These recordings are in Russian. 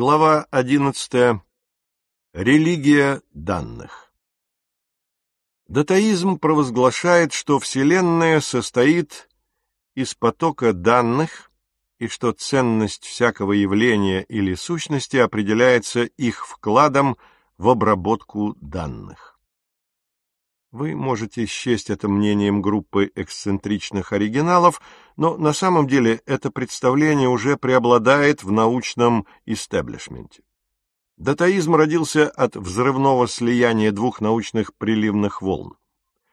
Глава 11. Религия данных. Датаизм провозглашает, что Вселенная состоит из потока данных и что ценность всякого явления или сущности определяется их вкладом в обработку данных. Вы можете счесть это мнением группы эксцентричных оригиналов, но на самом деле это представление уже преобладает в научном истеблишменте. Датаизм родился от взрывного слияния двух научных приливных волн.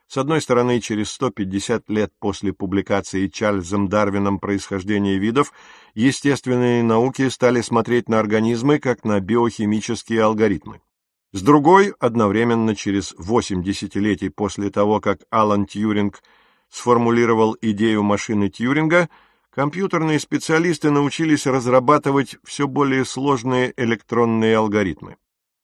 С одной стороны, через 150 лет после публикации Чарльзом Дарвином «Происхождение видов» естественные науки стали смотреть на организмы как на биохимические алгоритмы. С другой, одновременно через восемь десятилетий после того, как Алан Тьюринг сформулировал идею машины Тьюринга, компьютерные специалисты научились разрабатывать все более сложные электронные алгоритмы.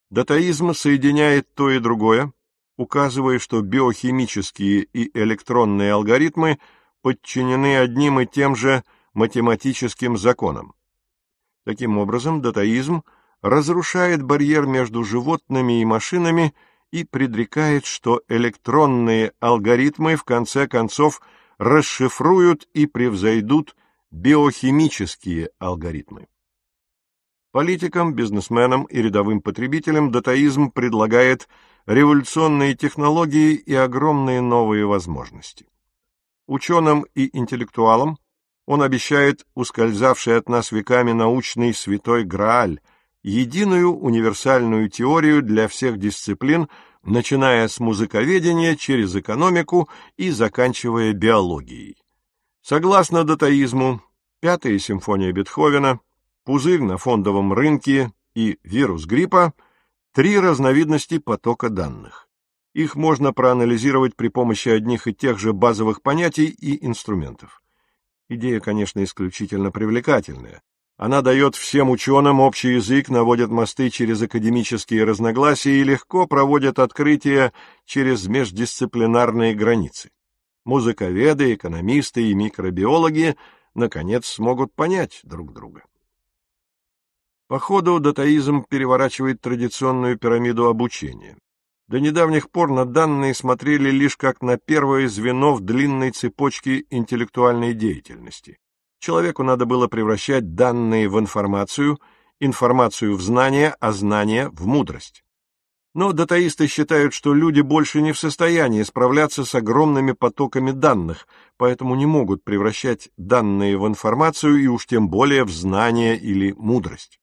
Датаизм соединяет то и другое, указывая, что биохимические и электронные алгоритмы подчинены одним и тем же математическим законам. Таким образом, датаизм – разрушает барьер между животными и машинами и предрекает, что электронные алгоритмы в конце концов расшифруют и превзойдут биохимические алгоритмы. Политикам, бизнесменам и рядовым потребителям датаизм предлагает революционные технологии и огромные новые возможности. Ученым и интеллектуалам он обещает ускользавший от нас веками научный святой Грааль, единую универсальную теорию для всех дисциплин, начиная с музыковедения через экономику и заканчивая биологией. Согласно датаизму, пятая симфония Бетховена, пузырь на фондовом рынке и вирус гриппа – три разновидности потока данных. Их можно проанализировать при помощи одних и тех же базовых понятий и инструментов. Идея, конечно, исключительно привлекательная, она дает всем ученым общий язык, наводит мосты через академические разногласия и легко проводит открытия через междисциплинарные границы. Музыковеды, экономисты и микробиологи, наконец, смогут понять друг друга. По ходу датаизм переворачивает традиционную пирамиду обучения. До недавних пор на данные смотрели лишь как на первое звено в длинной цепочке интеллектуальной деятельности. Человеку надо было превращать данные в информацию, информацию в знание, а знание в мудрость. Но датаисты считают, что люди больше не в состоянии справляться с огромными потоками данных, поэтому не могут превращать данные в информацию и уж тем более в знание или мудрость.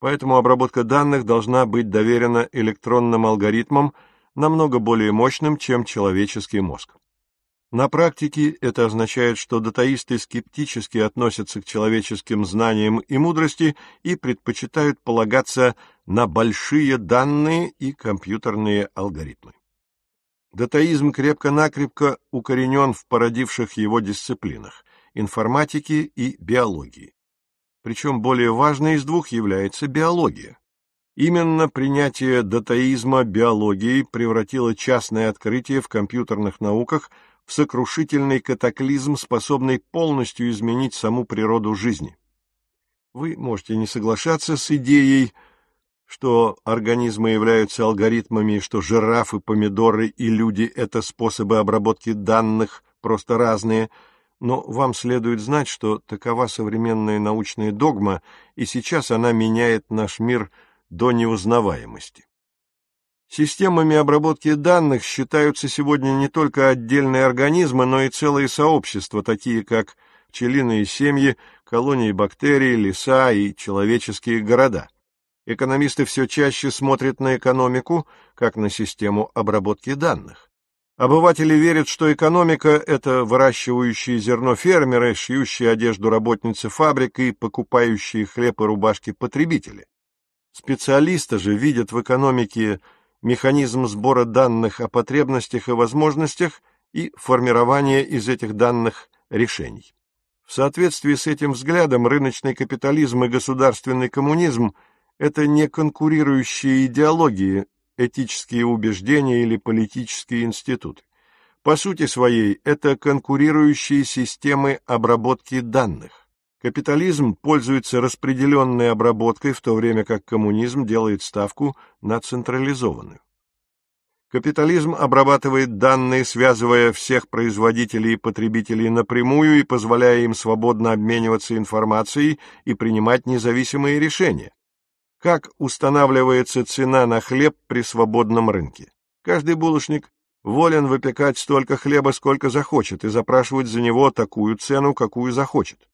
Поэтому обработка данных должна быть доверена электронным алгоритмам, намного более мощным, чем человеческий мозг. На практике это означает, что датаисты скептически относятся к человеческим знаниям и мудрости и предпочитают полагаться на большие данные и компьютерные алгоритмы. Датаизм крепко-накрепко укоренен в породивших его дисциплинах – информатике и биологии. Причем более важной из двух является биология. Именно принятие датаизма биологией превратило частное открытие в компьютерных науках – сокрушительный катаклизм, способный полностью изменить саму природу жизни. Вы можете не соглашаться с идеей, что организмы являются алгоритмами, что жирафы, помидоры и люди — это способы обработки данных, просто разные, но вам следует знать, что такова современная научная догма, и сейчас она меняет наш мир до неузнаваемости. Системами обработки данных считаются сегодня не только отдельные организмы, но и целые сообщества, такие как пчелиные семьи, колонии бактерий, леса и человеческие города. Экономисты все чаще смотрят на экономику как на систему обработки данных. Обыватели верят, что экономика – это выращивающие зерно фермеры, шьющие одежду работницы фабрик и покупающие хлеб и рубашки потребители. Специалисты же видят в экономике механизм сбора данных о потребностях и возможностях и формирования из этих данных решений. В соответствии с этим взглядом рыночный капитализм и государственный коммунизм – это не конкурирующие идеологии, этические убеждения или политические институты. По сути своей, это конкурирующие системы обработки данных. Капитализм пользуется распределенной обработкой, в то время как коммунизм делает ставку на централизованную. Капитализм обрабатывает данные, связывая всех производителей и потребителей напрямую и позволяя им свободно обмениваться информацией и принимать независимые решения. Как устанавливается цена на хлеб при свободном рынке? Каждый булочник волен выпекать столько хлеба, сколько захочет, и запрашивать за него такую цену, какую захочет.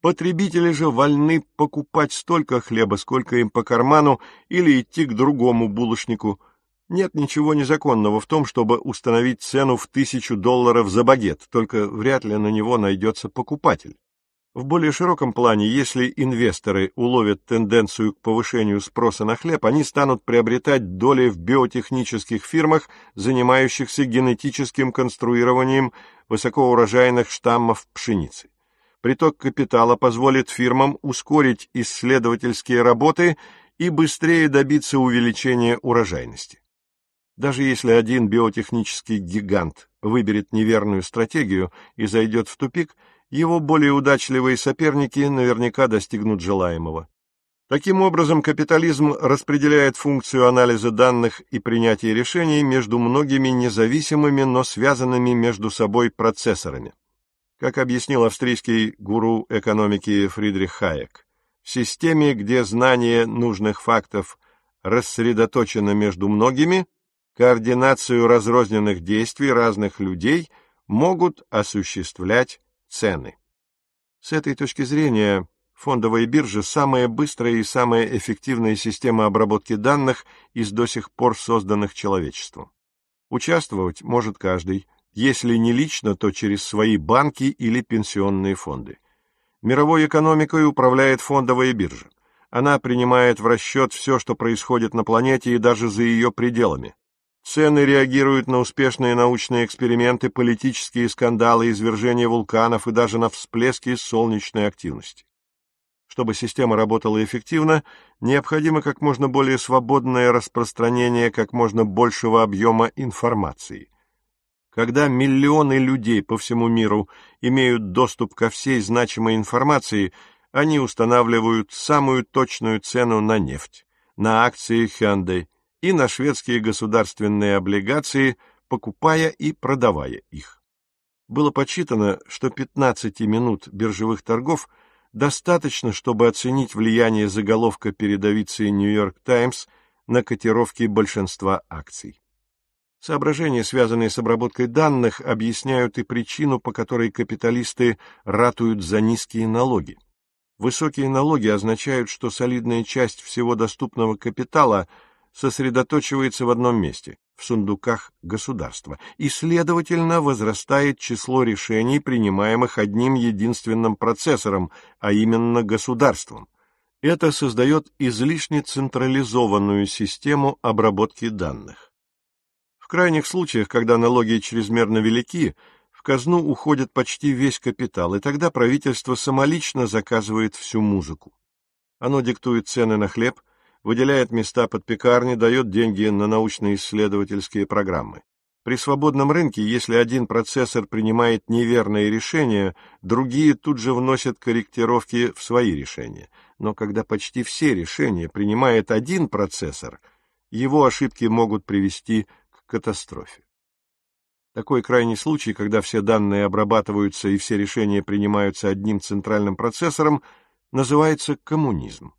Потребители же вольны покупать столько хлеба, сколько им по карману, или идти к другому булочнику – нет ничего незаконного в том, чтобы установить цену в тысячу долларов за багет, только вряд ли на него найдется покупатель. В более широком плане, если инвесторы уловят тенденцию к повышению спроса на хлеб, они станут приобретать доли в биотехнических фирмах, занимающихся генетическим конструированием высокоурожайных штаммов пшеницы. Приток капитала позволит фирмам ускорить исследовательские работы и быстрее добиться увеличения урожайности. Даже если один биотехнический гигант выберет неверную стратегию и зайдет в тупик, его более удачливые соперники наверняка достигнут желаемого. Таким образом, капитализм распределяет функцию анализа данных и принятия решений между многими независимыми, но связанными между собой процессорами. Как объяснил австрийский гуру экономики Фридрих Хайек, в системе, где знание нужных фактов рассредоточено между многими, координацию разрозненных действий разных людей могут осуществлять цены. С этой точки зрения фондовая биржа – самая быстрая и самая эффективная система обработки данных из до сих пор созданных человечеством. Участвовать может каждый, если не лично, то через свои банки или пенсионные фонды. Мировой экономикой управляет фондовая биржа. Она принимает в расчет все, что происходит на планете и даже за ее пределами. Цены реагируют на успешные научные эксперименты, политические скандалы, извержения вулканов и даже на всплески солнечной активности. Чтобы система работала эффективно, необходимо как можно более свободное распространение как можно большего объема информации. Когда миллионы людей по всему миру имеют доступ ко всей значимой информации, они устанавливают самую точную цену на нефть, на акции Hyundai, и на шведские государственные облигации, покупая и продавая их. Было подсчитано, что 15 минут биржевых торгов достаточно, чтобы оценить влияние заголовка передовицы «Нью-Йорк Таймс» на котировки большинства акций. Соображения, связанные с обработкой данных, объясняют и причину, по которой капиталисты ратуют за низкие налоги. Высокие налоги означают, что солидная часть всего доступного капитала – сосредоточивается в одном месте – в сундуках государства, и, следовательно, возрастает число решений, принимаемых одним единственным процессором, а именно государством. Это создает излишне централизованную систему обработки данных. Крайних случаях, когда налоги чрезмерно велики, в казну уходит почти весь капитал, и тогда правительство самолично заказывает всю музыку. Оно диктует цены на хлеб, выделяет места под пекарни, дает деньги на научно-исследовательские программы. При свободном рынке, если один процессор принимает неверные решения, другие тут же вносят корректировки в свои решения. Но когда почти все решения принимает один процессор, его ошибки могут привести катастрофе. Такой крайний случай, когда все данные обрабатываются и все решения принимаются одним центральным процессором, называется коммунизм.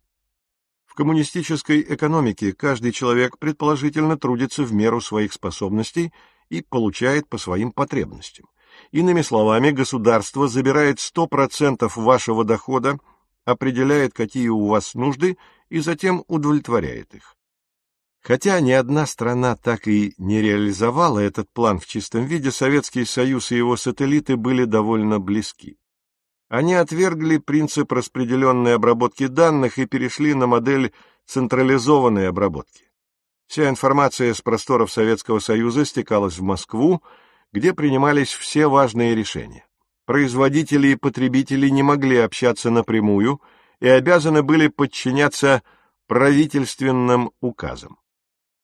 В коммунистической экономике каждый человек предположительно трудится в меру своих способностей и получает по своим потребностям. Иными словами, государство забирает 100% вашего дохода, определяет, какие у вас нужды, и затем удовлетворяет их. Хотя ни одна страна так и не реализовала этот план в чистом виде, Советский Союз и его сателлиты были довольно близки. Они отвергли принцип распределенной обработки данных и перешли на модель централизованной обработки. Вся информация с просторов Советского Союза стекалась в Москву, где принимались все важные решения. Производители и потребители не могли общаться напрямую и обязаны были подчиняться правительственным указам.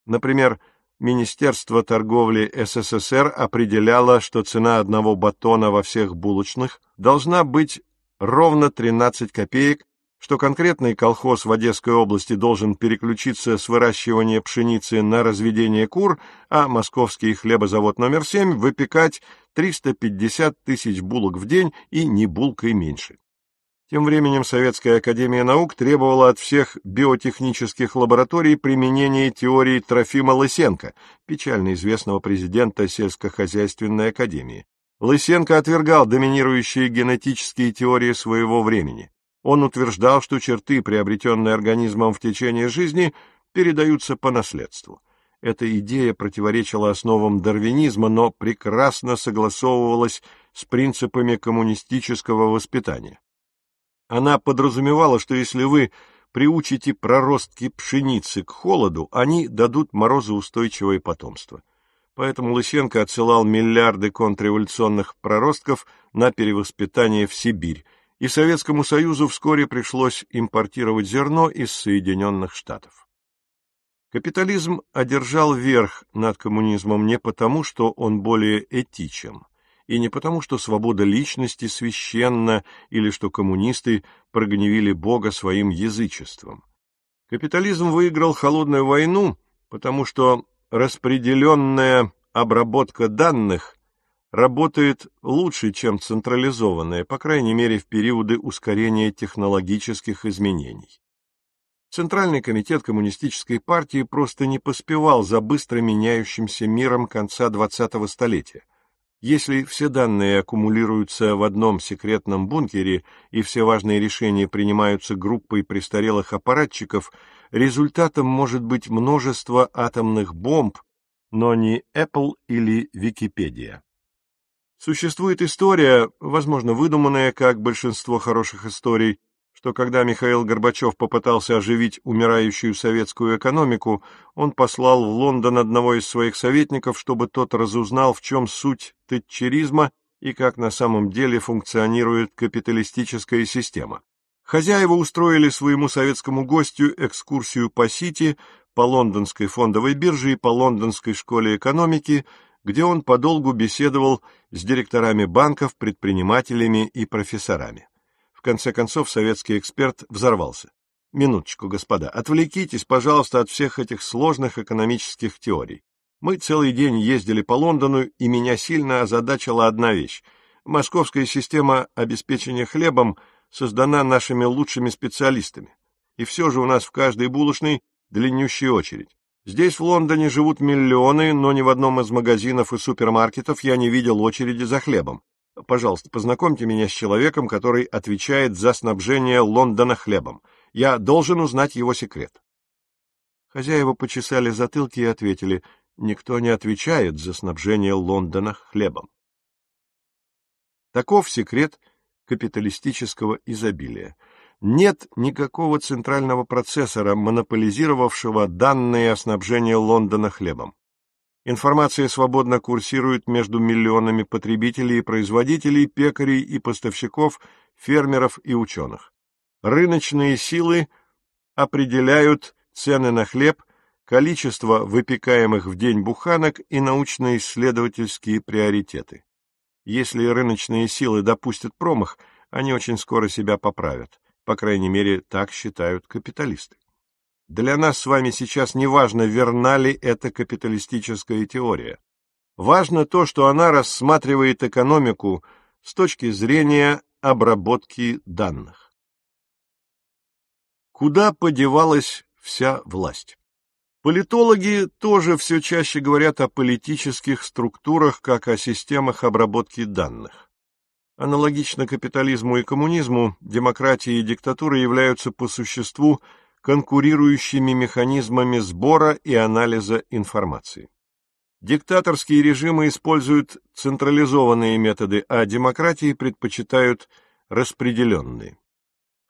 Например, Министерство торговли СССР определяло, что цена одного батона во всех булочных должна быть ровно 13 копеек, что конкретный колхоз в Одесской области должен переключиться с выращивания пшеницы на разведение кур, а московский хлебозавод номер 7 выпекать 350 тысяч булок в день и не булкой меньше. Тем временем Советская Академия Наук требовала от всех биотехнических лабораторий применения теории Трофима Лысенко, печально известного президента сельскохозяйственной академии. Лысенко отвергал доминирующие генетические теории своего времени. Он утверждал, что черты, приобретенные организмом в течение жизни, передаются по наследству. Эта идея противоречила основам дарвинизма, но прекрасно согласовывалась с принципами коммунистического воспитания. Она подразумевала, что если вы приучите проростки пшеницы к холоду, они дадут морозоустойчивое потомство. Поэтому Лысенко отсылал миллиарды контрреволюционных проростков на перевоспитание в Сибирь, и Советскому Союзу вскоре пришлось импортировать зерно из Соединенных Штатов. Капитализм одержал верх над коммунизмом не потому, что он более этичен, и не потому, что свобода личности священна или что коммунисты прогневили Бога своим язычеством. Капитализм выиграл холодную войну, потому что распределенная обработка данных работает лучше, чем централизованная, по крайней мере в периоды ускорения технологических изменений. Центральный комитет Коммунистической партии просто не поспевал за быстро меняющимся миром конца 20-го столетия. Если все данные аккумулируются в одном секретном бункере и все важные решения принимаются группой престарелых аппаратчиков, результатом может быть множество атомных бомб, но не Apple или Википедия. Существует история, возможно, выдуманная, как большинство хороших историй, что когда Михаил Горбачев попытался оживить умирающую советскую экономику, он послал в Лондон одного из своих советников, чтобы тот разузнал, в чем суть тетчеризма и как на самом деле функционирует капиталистическая система. Хозяева устроили своему советскому гостю экскурсию по Сити, по лондонской фондовой бирже и по лондонской школе экономики, где он подолгу беседовал с директорами банков, предпринимателями и профессорами. В конце концов советский эксперт взорвался. Минуточку, господа, отвлекитесь, пожалуйста, от всех этих сложных экономических теорий. Мы целый день ездили по Лондону, и меня сильно озадачила одна вещь. Московская система обеспечения хлебом создана нашими лучшими специалистами. И все же у нас в каждой булочной длиннющая очередь. Здесь, в Лондоне, живут миллионы, но ни в одном из магазинов и супермаркетов я не видел очереди за хлебом. Пожалуйста, познакомьте меня с человеком, который отвечает за снабжение Лондона хлебом. Я должен узнать его секрет. Хозяева почесали затылки и ответили, никто не отвечает за снабжение Лондона хлебом. Таков секрет капиталистического изобилия. Нет никакого центрального процессора, монополизировавшего данные о снабжении Лондона хлебом. Информация свободно курсирует между миллионами потребителей и производителей, пекарей и поставщиков, фермеров и ученых. Рыночные силы определяют цены на хлеб, количество выпекаемых в день буханок и научно-исследовательские приоритеты. Если рыночные силы допустят промах, они очень скоро себя поправят. По крайней мере, так считают капиталисты. Для нас с вами сейчас не важно, верна ли эта капиталистическая теория. Важно то, что она рассматривает экономику с точки зрения обработки данных. Куда подевалась вся власть? Политологи тоже все чаще говорят о политических структурах, как о системах обработки данных. Аналогично капитализму и коммунизму, демократия и диктатура являются по существу конкурирующими механизмами сбора и анализа информации. Диктаторские режимы используют централизованные методы, а демократии предпочитают распределенные.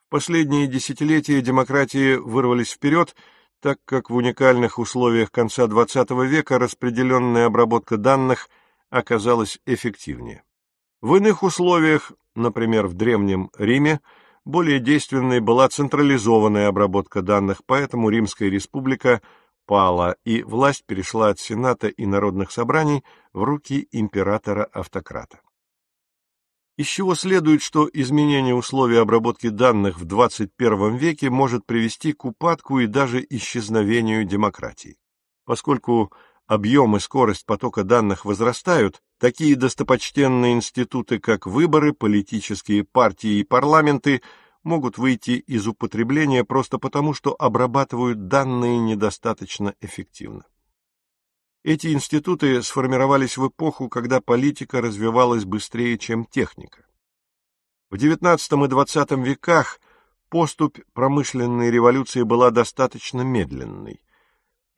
В последние десятилетия демократии вырвались вперед, так как в уникальных условиях конца XX века распределенная обработка данных оказалась эффективнее. В иных условиях, например, в Древнем Риме, более действенной была централизованная обработка данных, поэтому Римская республика пала, и власть перешла от Сената и народных собраний в руки императора-автократа. из чего следует, что изменение условий обработки данных в 21 веке может привести к упадку и даже исчезновению демократии. Поскольку объем и скорость потока данных возрастают, такие достопочтенные институты, как выборы, политические партии и парламенты, могут выйти из употребления просто потому, что обрабатывают данные недостаточно эффективно. Эти институты сформировались в эпоху, когда политика развивалась быстрее, чем техника. В XIX и XX веках поступь промышленной революции была достаточно медленной.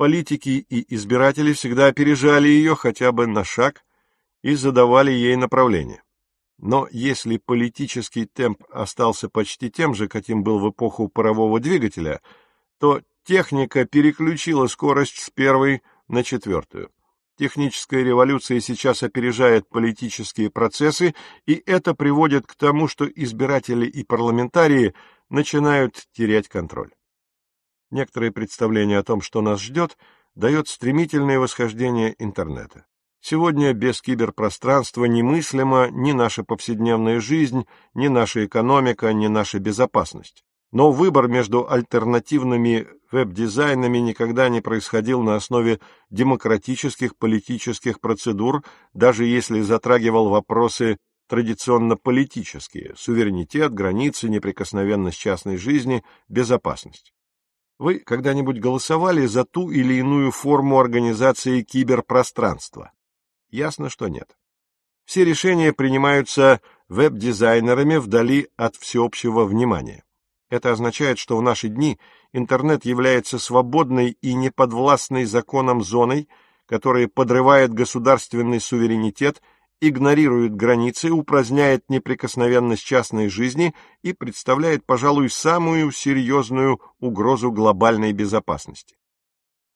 Политики и избиратели всегда опережали ее хотя бы на шаг и задавали ей направление. Но если политический темп остался почти тем же, каким был в эпоху парового двигателя, то техника переключила скорость с первой на четвертую. Техническая революция сейчас опережает политические процессы, и это приводит к тому, что избиратели и парламентарии начинают терять контроль. Некоторые представления о том, что нас ждет, дает стремительное восхождение интернета. Сегодня без киберпространства немыслима ни наша повседневная жизнь, ни наша экономика, ни наша безопасность. Но выбор между альтернативными веб-дизайнами никогда не происходил на основе демократических политических процедур, даже если затрагивал вопросы традиционно политические – суверенитет, границы, неприкосновенность частной жизни, безопасность. Вы когда-нибудь голосовали за ту или иную форму организации киберпространства? Ясно, что нет. Все решения принимаются веб-дизайнерами вдали от всеобщего внимания. Это означает, что в наши дни интернет является свободной и неподвластной законам зоной, которая подрывает государственный суверенитет, игнорирует границы, упраздняет неприкосновенность частной жизни и представляет, пожалуй, самую серьезную угрозу глобальной безопасности.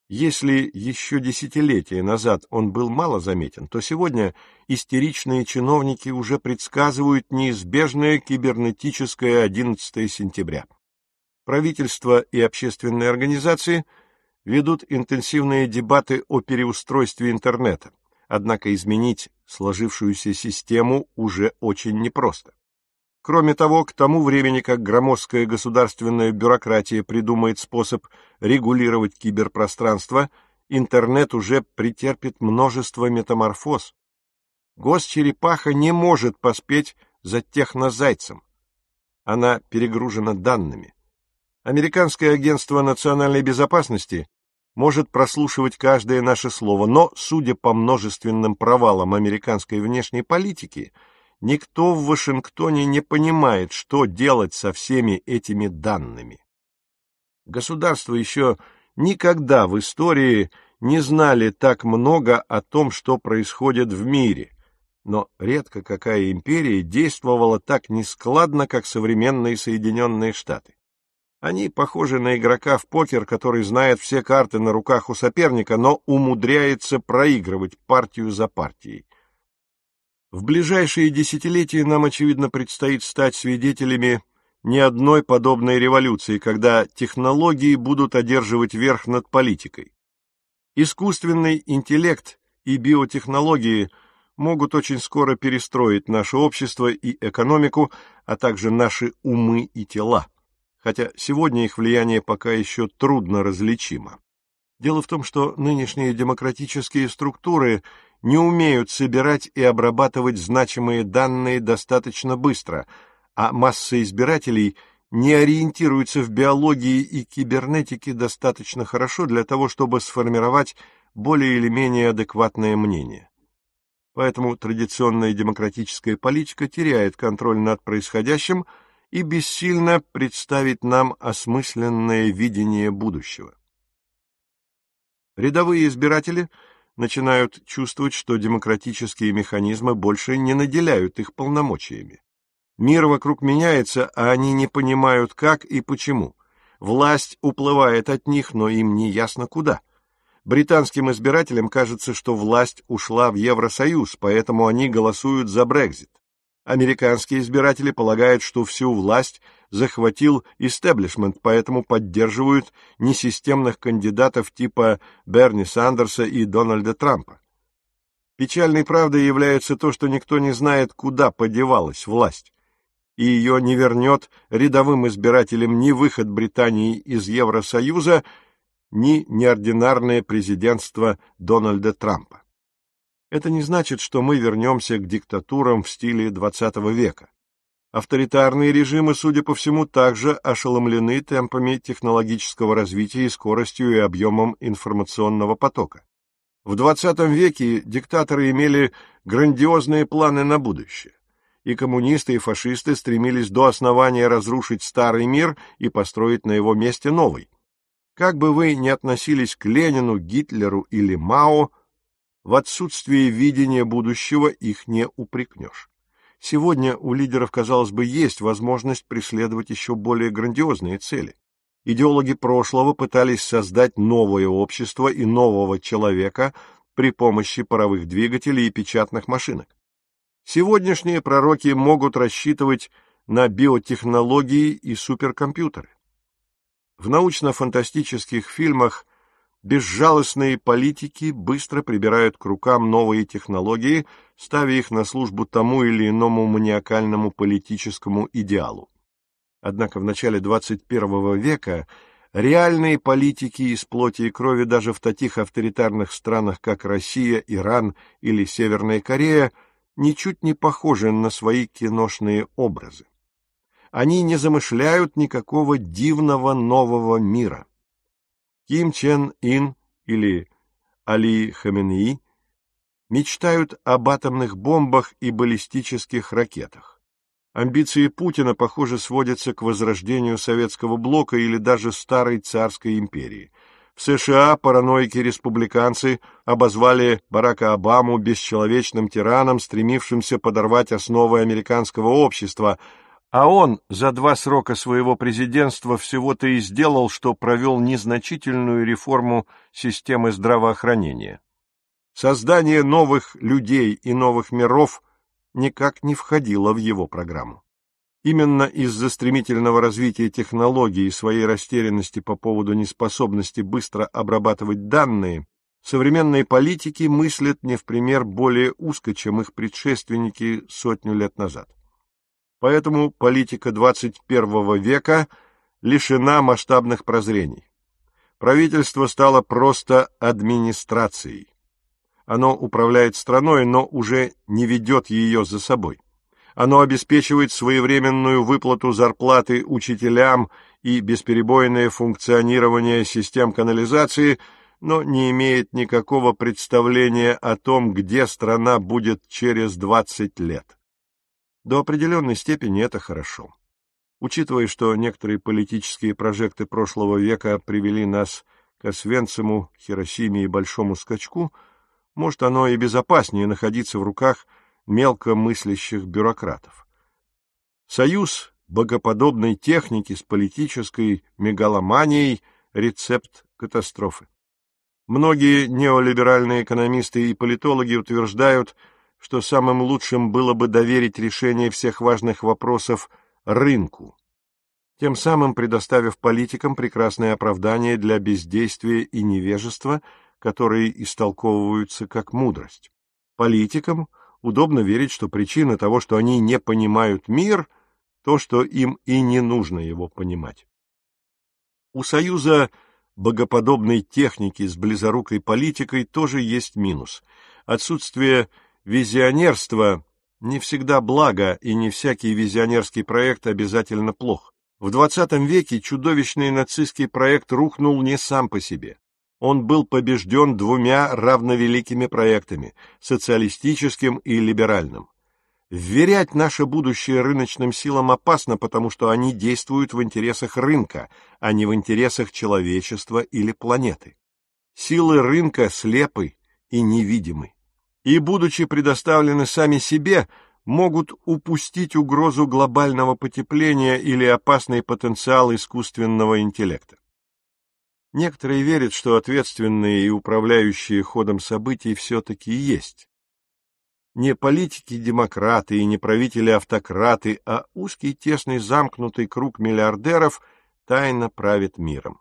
Если еще десятилетия назад он был мало заметен, то сегодня истеричные чиновники уже предсказывают неизбежное кибернетическое 11 сентября. Правительство и общественные организации ведут интенсивные дебаты о переустройстве интернета, однако изменить сложившуюся систему уже очень непросто. Кроме того, к тому времени, как громоздкая государственная бюрократия придумает способ регулировать киберпространство, интернет уже претерпит множество метаморфоз. Госчерепаха не может поспеть за технозайцем. Она перегружена данными. Американское агентство национальной безопасности может прослушивать каждое наше слово, но, судя по множественным провалам американской внешней политики, Никто в Вашингтоне не понимает, что делать со всеми этими данными. Государства еще никогда в истории не знали так много о том, что происходит в мире, но редко какая империя действовала так нескладно, как современные Соединенные Штаты. Они похожи на игрока в покер, который знает все карты на руках у соперника, но умудряется проигрывать партию за партией. В ближайшие десятилетия нам, очевидно, предстоит стать свидетелями не одной подобной революции, когда технологии будут одерживать верх над политикой. Искусственный интеллект и биотехнологии могут очень скоро перестроить наше общество и экономику, а также наши умы и тела, хотя сегодня их влияние пока еще трудно различимо. Дело в том, что нынешние демократические структуры не умеют собирать и обрабатывать значимые данные достаточно быстро, а масса избирателей не ориентируется в биологии и кибернетике достаточно хорошо для того, чтобы сформировать более или менее адекватное мнение. Поэтому традиционная демократическая политика теряет контроль над происходящим и бессильно представить нам осмысленное видение будущего. Рядовые избиратели – начинают чувствовать, что демократические механизмы больше не наделяют их полномочиями. Мир вокруг меняется, а они не понимают, как и почему. Власть уплывает от них, но им не ясно куда. Британским избирателям кажется, что власть ушла в Евросоюз, поэтому они голосуют за Брекзит. Американские избиратели полагают, что всю власть захватил истеблишмент, поэтому поддерживают несистемных кандидатов типа Берни Сандерса и Дональда Трампа. Печальной правдой является то, что никто не знает, куда подевалась власть, и ее не вернет рядовым избирателям ни выход Британии из Евросоюза, ни неординарное президентство Дональда Трампа. Это не значит, что мы вернемся к диктатурам в стиле XX века. Авторитарные режимы, судя по всему, также ошеломлены темпами технологического развития и скоростью и объемом информационного потока. В XX веке диктаторы имели грандиозные планы на будущее, и коммунисты и фашисты стремились до основания разрушить старый мир и построить на его месте новый. Как бы вы ни относились к Ленину, Гитлеру или Мао, в отсутствии видения будущего их не упрекнешь. Сегодня у лидеров, казалось бы, есть возможность преследовать еще более грандиозные цели. Идеологи прошлого пытались создать новое общество и нового человека при помощи паровых двигателей и печатных машинок. Сегодняшние пророки могут рассчитывать на биотехнологии и суперкомпьютеры. В научно-фантастических фильмах безжалостные политики быстро прибирают к рукам новые технологии, ставя их на службу тому или иному маниакальному политическому идеалу. Однако в начале XXI века реальные политики из плоти и крови даже в таких авторитарных странах, как Россия, Иран или Северная Корея, ничуть не похожи на свои киношные образы. Они не замышляют никакого дивного нового мира. Ким Чен Ин или Али Хаменеи мечтают об атомных бомбах и баллистических ракетах. Амбиции Путина, похоже, сводятся к возрождению советского блока или даже старой царской империи. В США параноики-республиканцы обозвали Барака Обаму бесчеловечным тираном, стремившимся подорвать основы американского общества, а он за два срока своего президентства всего-то и сделал, что провел незначительную реформу системы здравоохранения. Создание новых людей и новых миров – никак не входило в его программу. Именно из-за стремительного развития технологий и своей растерянности по поводу неспособности быстро обрабатывать данные, современные политики мыслят не в пример более узко, чем их предшественники сотню лет назад. Поэтому политика 21 века лишена масштабных прозрений. Правительство стало просто администрацией. Оно управляет страной, но уже не ведет ее за собой. Оно обеспечивает своевременную выплату зарплаты учителям и бесперебойное функционирование систем канализации, но не имеет никакого представления о том, где страна будет через 20 лет. До определенной степени это хорошо. Учитывая, что некоторые политические прожекты прошлого века привели нас к Освенциму, Хиросиме и Большому Скачку – может, оно и безопаснее находиться в руках мелкомыслящих бюрократов. Союз богоподобной техники с политической мегаломанией – рецепт катастрофы. Многие неолиберальные экономисты и политологи утверждают, что самым лучшим было бы доверить решение всех важных вопросов рынку, тем самым предоставив политикам прекрасное оправдание для бездействия и невежества – которые истолковываются как мудрость. Политикам удобно верить, что причина того, что они не понимают мир, то, что им и не нужно его понимать. У Союза богоподобной техники с близорукой политикой тоже есть минус. Отсутствие визионерства не всегда благо, и не всякий визионерский проект обязательно плох. В XX веке чудовищный нацистский проект рухнул не сам по себе он был побежден двумя равновеликими проектами – социалистическим и либеральным. Вверять наше будущее рыночным силам опасно, потому что они действуют в интересах рынка, а не в интересах человечества или планеты. Силы рынка слепы и невидимы. И, будучи предоставлены сами себе, могут упустить угрозу глобального потепления или опасный потенциал искусственного интеллекта. Некоторые верят, что ответственные и управляющие ходом событий все-таки есть. Не политики-демократы и не правители-автократы, а узкий тесный замкнутый круг миллиардеров тайно правит миром.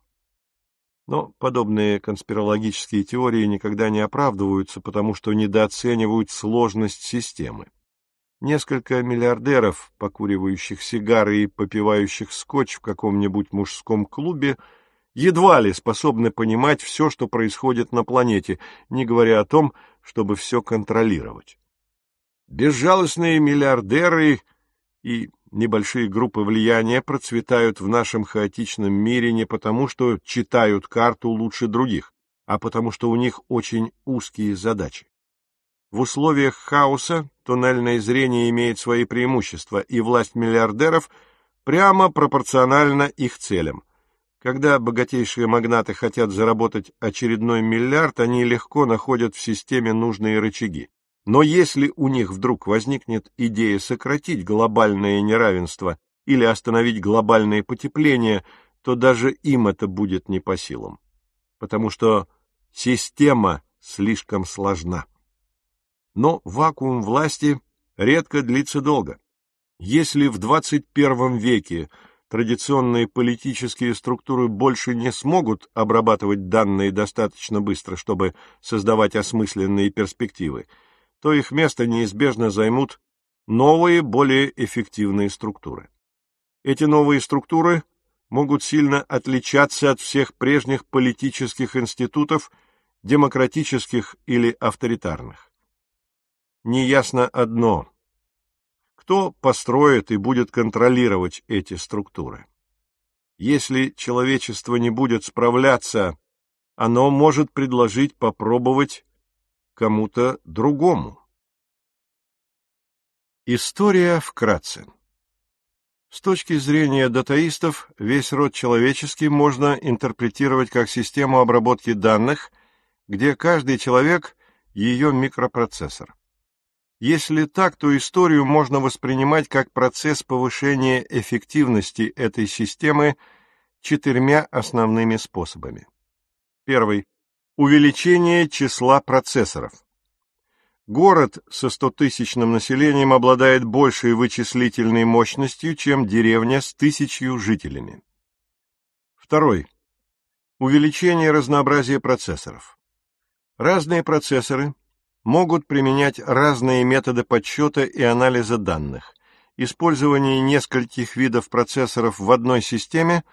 Но подобные конспирологические теории никогда не оправдываются, потому что недооценивают сложность системы. Несколько миллиардеров, покуривающих сигары и попивающих скотч в каком-нибудь мужском клубе, едва ли способны понимать все, что происходит на планете, не говоря о том, чтобы все контролировать. Безжалостные миллиардеры и небольшие группы влияния процветают в нашем хаотичном мире не потому, что читают карту лучше других, а потому что у них очень узкие задачи. В условиях хаоса туннельное зрение имеет свои преимущества, и власть миллиардеров прямо пропорциональна их целям. Когда богатейшие магнаты хотят заработать очередной миллиард, они легко находят в системе нужные рычаги. Но если у них вдруг возникнет идея сократить глобальное неравенство или остановить глобальное потепление, то даже им это будет не по силам, потому что система слишком сложна. Но вакуум власти редко длится долго. Если в 21 веке традиционные политические структуры больше не смогут обрабатывать данные достаточно быстро, чтобы создавать осмысленные перспективы, то их место неизбежно займут новые, более эффективные структуры. Эти новые структуры могут сильно отличаться от всех прежних политических институтов, демократических или авторитарных. Неясно одно – кто построит и будет контролировать эти структуры. Если человечество не будет справляться, оно может предложить попробовать кому-то другому. История вкратце. С точки зрения датаистов, весь род человеческий можно интерпретировать как систему обработки данных, где каждый человек – ее микропроцессор. Если так, то историю можно воспринимать как процесс повышения эффективности этой системы четырьмя основными способами. Первый Увеличение числа процессоров. Город со 100-тысячным населением обладает большей вычислительной мощностью, чем деревня с тысячью жителями. Второй. Увеличение разнообразия процессоров. Разные процессоры могут применять разные методы подсчета и анализа данных. Использование нескольких видов процессоров в одной системе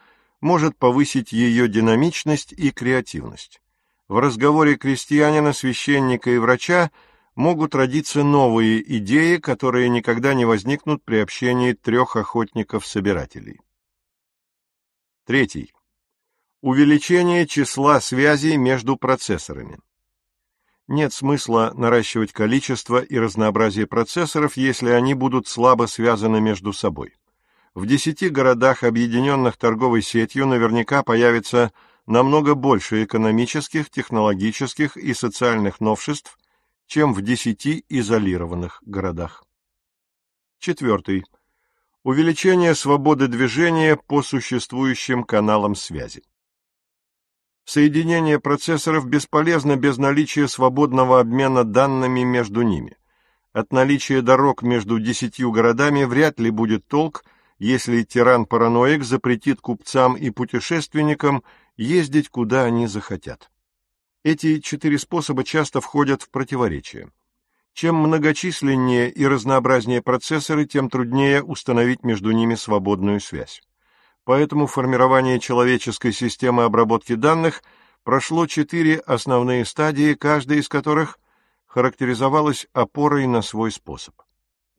может повысить ее динамичность и креативность. В разговоре крестьянина, священника и врача могут родиться новые идеи, которые никогда не возникнут при общении трех охотников-собирателей. Третий. Увеличение числа связей между процессорами. Нет смысла наращивать количество и разнообразие процессоров, если они будут слабо связаны между собой. В десяти городах, объединенных торговой сетью, наверняка появится намного больше экономических, технологических и социальных новшеств, чем в десяти изолированных городах. Четвертый. Увеличение свободы движения по существующим каналам связи. Соединение процессоров бесполезно без наличия свободного обмена данными между ними. От наличия дорог между десятью городами вряд ли будет толк, если тиран-параноик запретит купцам и путешественникам ездить куда они захотят. Эти четыре способа часто входят в противоречие. Чем многочисленнее и разнообразнее процессоры, тем труднее установить между ними свободную связь. Поэтому формирование человеческой системы обработки данных прошло четыре основные стадии, каждая из которых характеризовалась опорой на свой способ.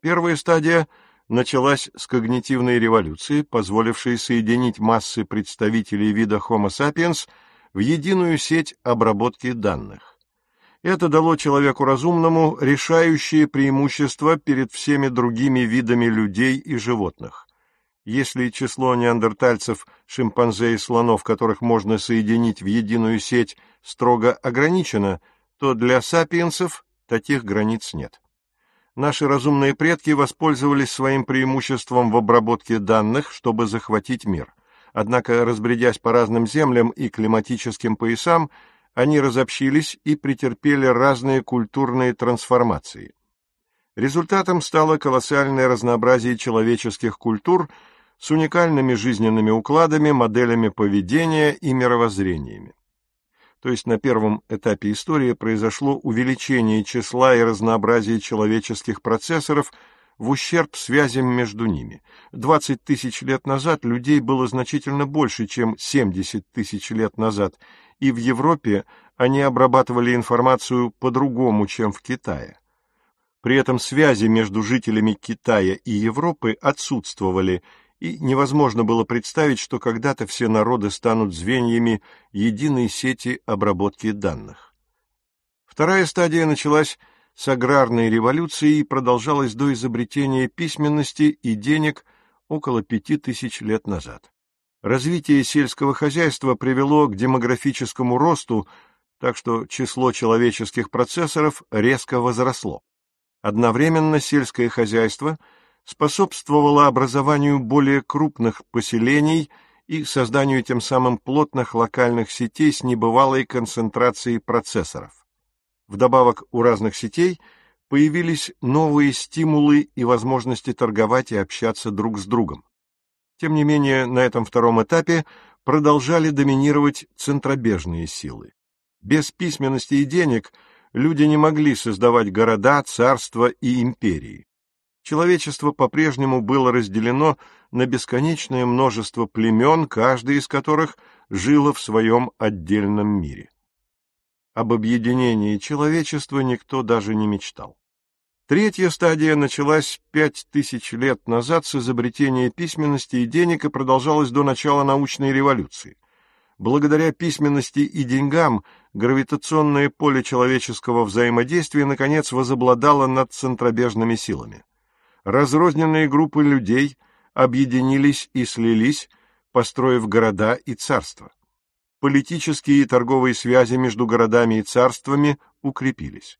Первая стадия – началась с когнитивной революции, позволившей соединить массы представителей вида Homo sapiens в единую сеть обработки данных. Это дало человеку разумному решающее преимущество перед всеми другими видами людей и животных. Если число неандертальцев, шимпанзе и слонов, которых можно соединить в единую сеть, строго ограничено, то для сапиенсов таких границ нет наши разумные предки воспользовались своим преимуществом в обработке данных, чтобы захватить мир. Однако, разбредясь по разным землям и климатическим поясам, они разобщились и претерпели разные культурные трансформации. Результатом стало колоссальное разнообразие человеческих культур с уникальными жизненными укладами, моделями поведения и мировоззрениями. То есть на первом этапе истории произошло увеличение числа и разнообразия человеческих процессоров в ущерб связям между ними. 20 тысяч лет назад людей было значительно больше, чем 70 тысяч лет назад, и в Европе они обрабатывали информацию по-другому, чем в Китае. При этом связи между жителями Китая и Европы отсутствовали, и невозможно было представить, что когда-то все народы станут звеньями единой сети обработки данных. Вторая стадия началась с аграрной революции и продолжалась до изобретения письменности и денег около пяти тысяч лет назад. Развитие сельского хозяйства привело к демографическому росту, так что число человеческих процессоров резко возросло. Одновременно сельское хозяйство – способствовало образованию более крупных поселений и созданию тем самым плотных локальных сетей с небывалой концентрацией процессоров. Вдобавок у разных сетей появились новые стимулы и возможности торговать и общаться друг с другом. Тем не менее, на этом втором этапе продолжали доминировать центробежные силы. Без письменности и денег люди не могли создавать города, царства и империи человечество по-прежнему было разделено на бесконечное множество племен, каждое из которых жило в своем отдельном мире. Об объединении человечества никто даже не мечтал. Третья стадия началась пять тысяч лет назад с изобретения письменности и денег и продолжалась до начала научной революции. Благодаря письменности и деньгам гравитационное поле человеческого взаимодействия наконец возобладало над центробежными силами разрозненные группы людей объединились и слились, построив города и царства. Политические и торговые связи между городами и царствами укрепились.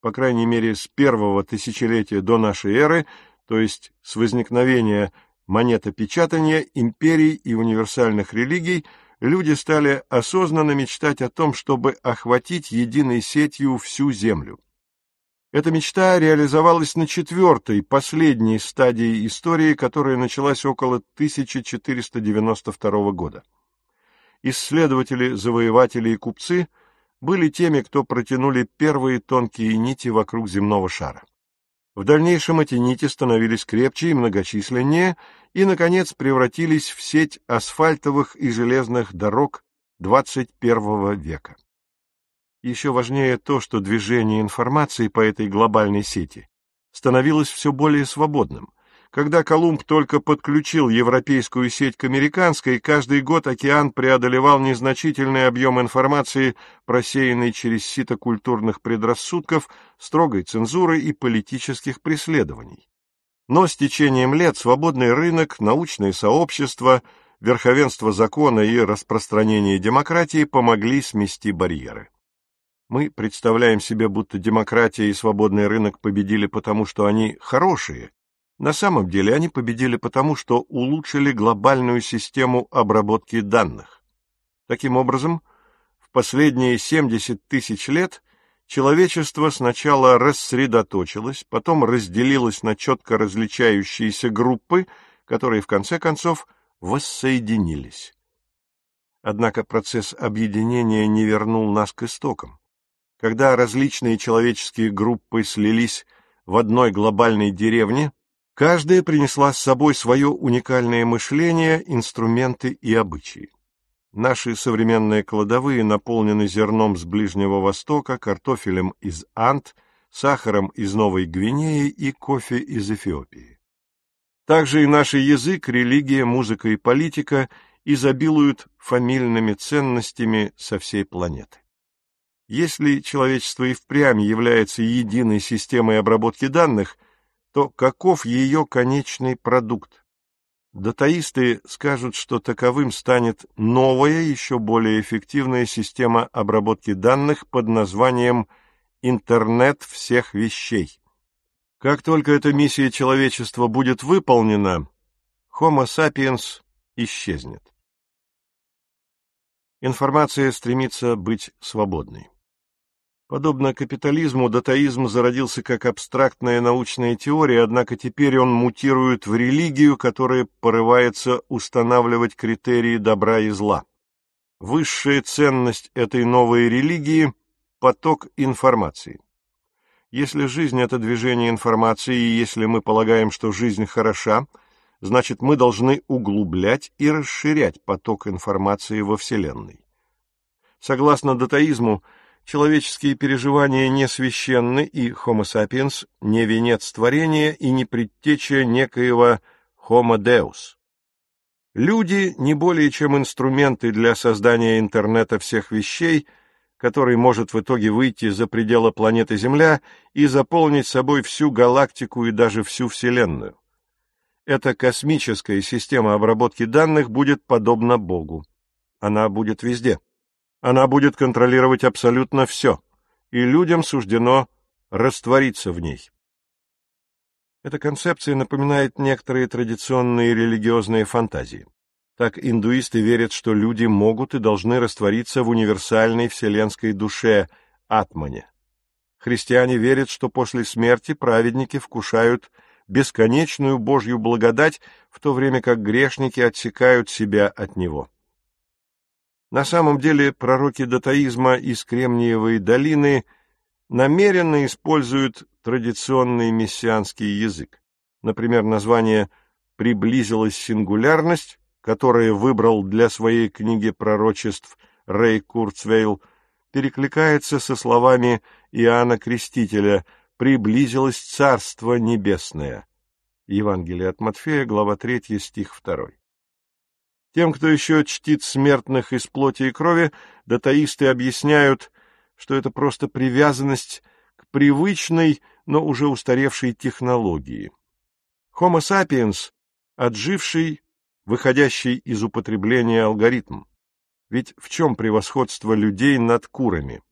По крайней мере, с первого тысячелетия до нашей эры, то есть с возникновения монетопечатания, империй и универсальных религий, люди стали осознанно мечтать о том, чтобы охватить единой сетью всю землю. Эта мечта реализовалась на четвертой, последней стадии истории, которая началась около 1492 года. Исследователи, завоеватели и купцы были теми, кто протянули первые тонкие нити вокруг земного шара. В дальнейшем эти нити становились крепче и многочисленнее, и, наконец, превратились в сеть асфальтовых и железных дорог XXI века. Еще важнее то, что движение информации по этой глобальной сети становилось все более свободным. Когда Колумб только подключил европейскую сеть к американской, каждый год океан преодолевал незначительный объем информации, просеянный через сито культурных предрассудков, строгой цензуры и политических преследований. Но с течением лет свободный рынок, научное сообщество, верховенство закона и распространение демократии помогли смести барьеры. Мы представляем себе, будто демократия и свободный рынок победили потому, что они хорошие. На самом деле они победили потому, что улучшили глобальную систему обработки данных. Таким образом, в последние 70 тысяч лет человечество сначала рассредоточилось, потом разделилось на четко различающиеся группы, которые в конце концов воссоединились. Однако процесс объединения не вернул нас к истокам когда различные человеческие группы слились в одной глобальной деревне, каждая принесла с собой свое уникальное мышление, инструменты и обычаи. Наши современные кладовые наполнены зерном с Ближнего Востока, картофелем из Ант, сахаром из Новой Гвинеи и кофе из Эфиопии. Также и наш язык, религия, музыка и политика изобилуют фамильными ценностями со всей планеты. Если человечество и впрямь является единой системой обработки данных, то каков ее конечный продукт? Датаисты скажут, что таковым станет новая, еще более эффективная система обработки данных под названием «Интернет всех вещей». Как только эта миссия человечества будет выполнена, Homo sapiens исчезнет. Информация стремится быть свободной. Подобно капитализму, датаизм зародился как абстрактная научная теория, однако теперь он мутирует в религию, которая порывается устанавливать критерии добра и зла. Высшая ценность этой новой религии – поток информации. Если жизнь – это движение информации, и если мы полагаем, что жизнь хороша, значит, мы должны углублять и расширять поток информации во Вселенной. Согласно датаизму, человеческие переживания не священны, и Homo sapiens не венец творения и не предтеча некоего Homo Deus. Люди не более чем инструменты для создания интернета всех вещей, который может в итоге выйти за пределы планеты Земля и заполнить собой всю галактику и даже всю Вселенную. Эта космическая система обработки данных будет подобна Богу. Она будет везде. Она будет контролировать абсолютно все, и людям суждено раствориться в ней. Эта концепция напоминает некоторые традиционные религиозные фантазии. Так индуисты верят, что люди могут и должны раствориться в универсальной вселенской душе Атмане. Христиане верят, что после смерти праведники вкушают бесконечную Божью благодать, в то время как грешники отсекают себя от Него. На самом деле пророки датаизма из Кремниевой долины намеренно используют традиционный мессианский язык. Например, название «приблизилась сингулярность», которое выбрал для своей книги пророчеств Рэй Курцвейл, перекликается со словами Иоанна Крестителя «приблизилось Царство Небесное». Евангелие от Матфея, глава 3, стих 2. Тем, кто еще чтит смертных из плоти и крови, датаисты объясняют, что это просто привязанность к привычной, но уже устаревшей технологии. Homo sapiens — отживший, выходящий из употребления алгоритм. Ведь в чем превосходство людей над курами?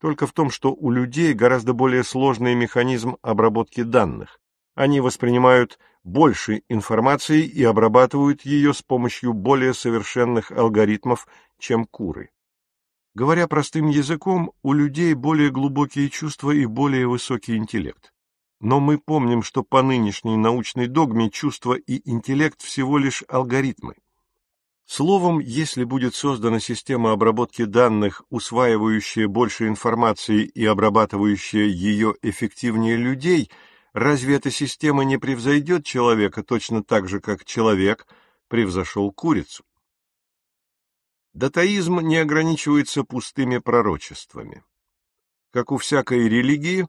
Только в том, что у людей гораздо более сложный механизм обработки данных. Они воспринимают больше информации и обрабатывают ее с помощью более совершенных алгоритмов, чем куры. Говоря простым языком, у людей более глубокие чувства и более высокий интеллект. Но мы помним, что по нынешней научной догме чувства и интеллект всего лишь алгоритмы. Словом, если будет создана система обработки данных, усваивающая больше информации и обрабатывающая ее эффективнее людей – Разве эта система не превзойдет человека точно так же, как человек превзошел курицу? Датаизм не ограничивается пустыми пророчествами. Как у всякой религии,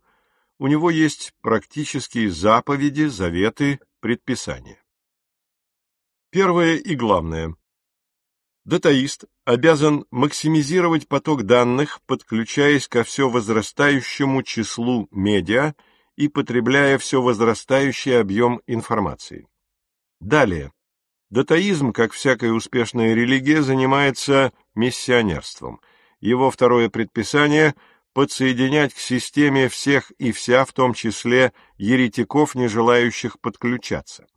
у него есть практические заповеди, заветы, предписания. Первое и главное. Датаист обязан максимизировать поток данных, подключаясь ко все возрастающему числу медиа, и потребляя все возрастающий объем информации. Далее. Датаизм, как всякая успешная религия, занимается миссионерством. Его второе предписание – подсоединять к системе всех и вся, в том числе еретиков, не желающих подключаться.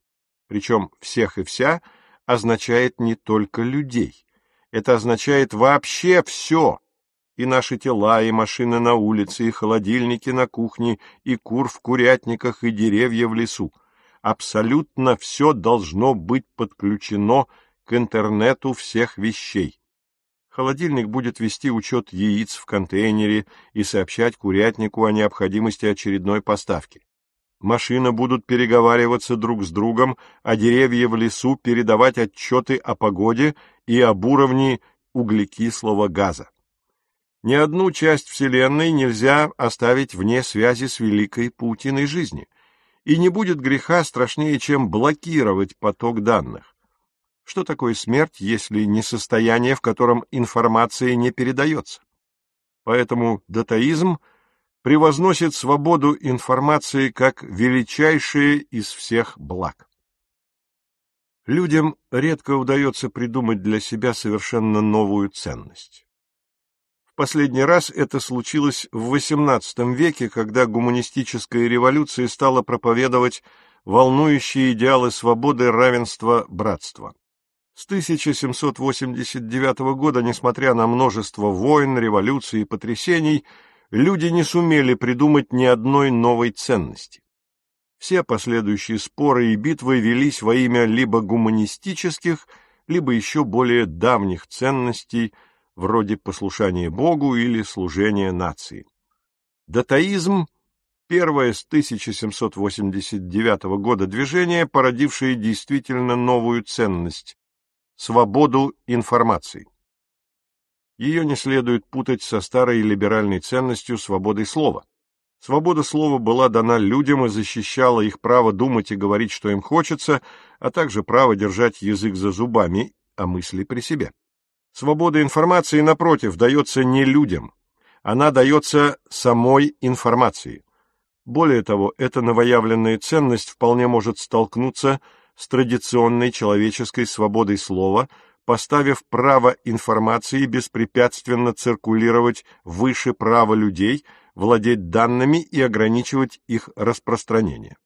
Причем «всех и вся» означает не только людей. Это означает вообще все, и наши тела, и машины на улице, и холодильники на кухне, и кур в курятниках, и деревья в лесу. Абсолютно все должно быть подключено к интернету всех вещей. Холодильник будет вести учет яиц в контейнере и сообщать курятнику о необходимости очередной поставки. Машины будут переговариваться друг с другом, а деревья в лесу передавать отчеты о погоде и об уровне углекислого газа. Ни одну часть Вселенной нельзя оставить вне связи с великой паутиной жизни, и не будет греха страшнее, чем блокировать поток данных. Что такое смерть, если не состояние, в котором информация не передается? Поэтому датаизм превозносит свободу информации как величайшее из всех благ. Людям редко удается придумать для себя совершенно новую ценность. Последний раз это случилось в XVIII веке, когда гуманистическая революция стала проповедовать волнующие идеалы свободы, равенства, братства. С 1789 года, несмотря на множество войн, революций и потрясений, люди не сумели придумать ни одной новой ценности. Все последующие споры и битвы велись во имя либо гуманистических, либо еще более давних ценностей – вроде послушания Богу или служения нации. Датаизм – первое с 1789 года движение, породившее действительно новую ценность – свободу информации. Ее не следует путать со старой либеральной ценностью свободой слова. Свобода слова была дана людям и защищала их право думать и говорить, что им хочется, а также право держать язык за зубами, а мысли при себе. Свобода информации, напротив, дается не людям, она дается самой информации. Более того, эта новоявленная ценность вполне может столкнуться с традиционной человеческой свободой слова, поставив право информации беспрепятственно циркулировать выше права людей владеть данными и ограничивать их распространение.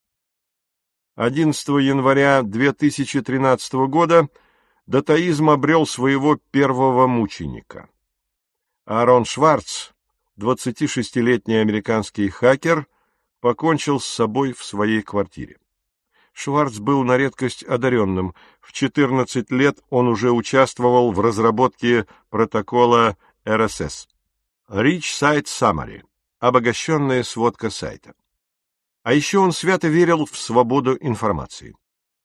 11 января 2013 года датаизм обрел своего первого мученика. Аарон Шварц, 26-летний американский хакер, покончил с собой в своей квартире. Шварц был на редкость одаренным. В 14 лет он уже участвовал в разработке протокола RSS. Rich Site Summary – обогащенная сводка сайта. А еще он свято верил в свободу информации.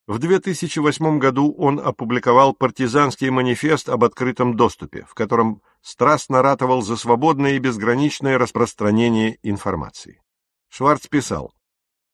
В 2008 году он опубликовал партизанский манифест об открытом доступе, в котором страстно ратовал за свободное и безграничное распространение информации. Шварц писал,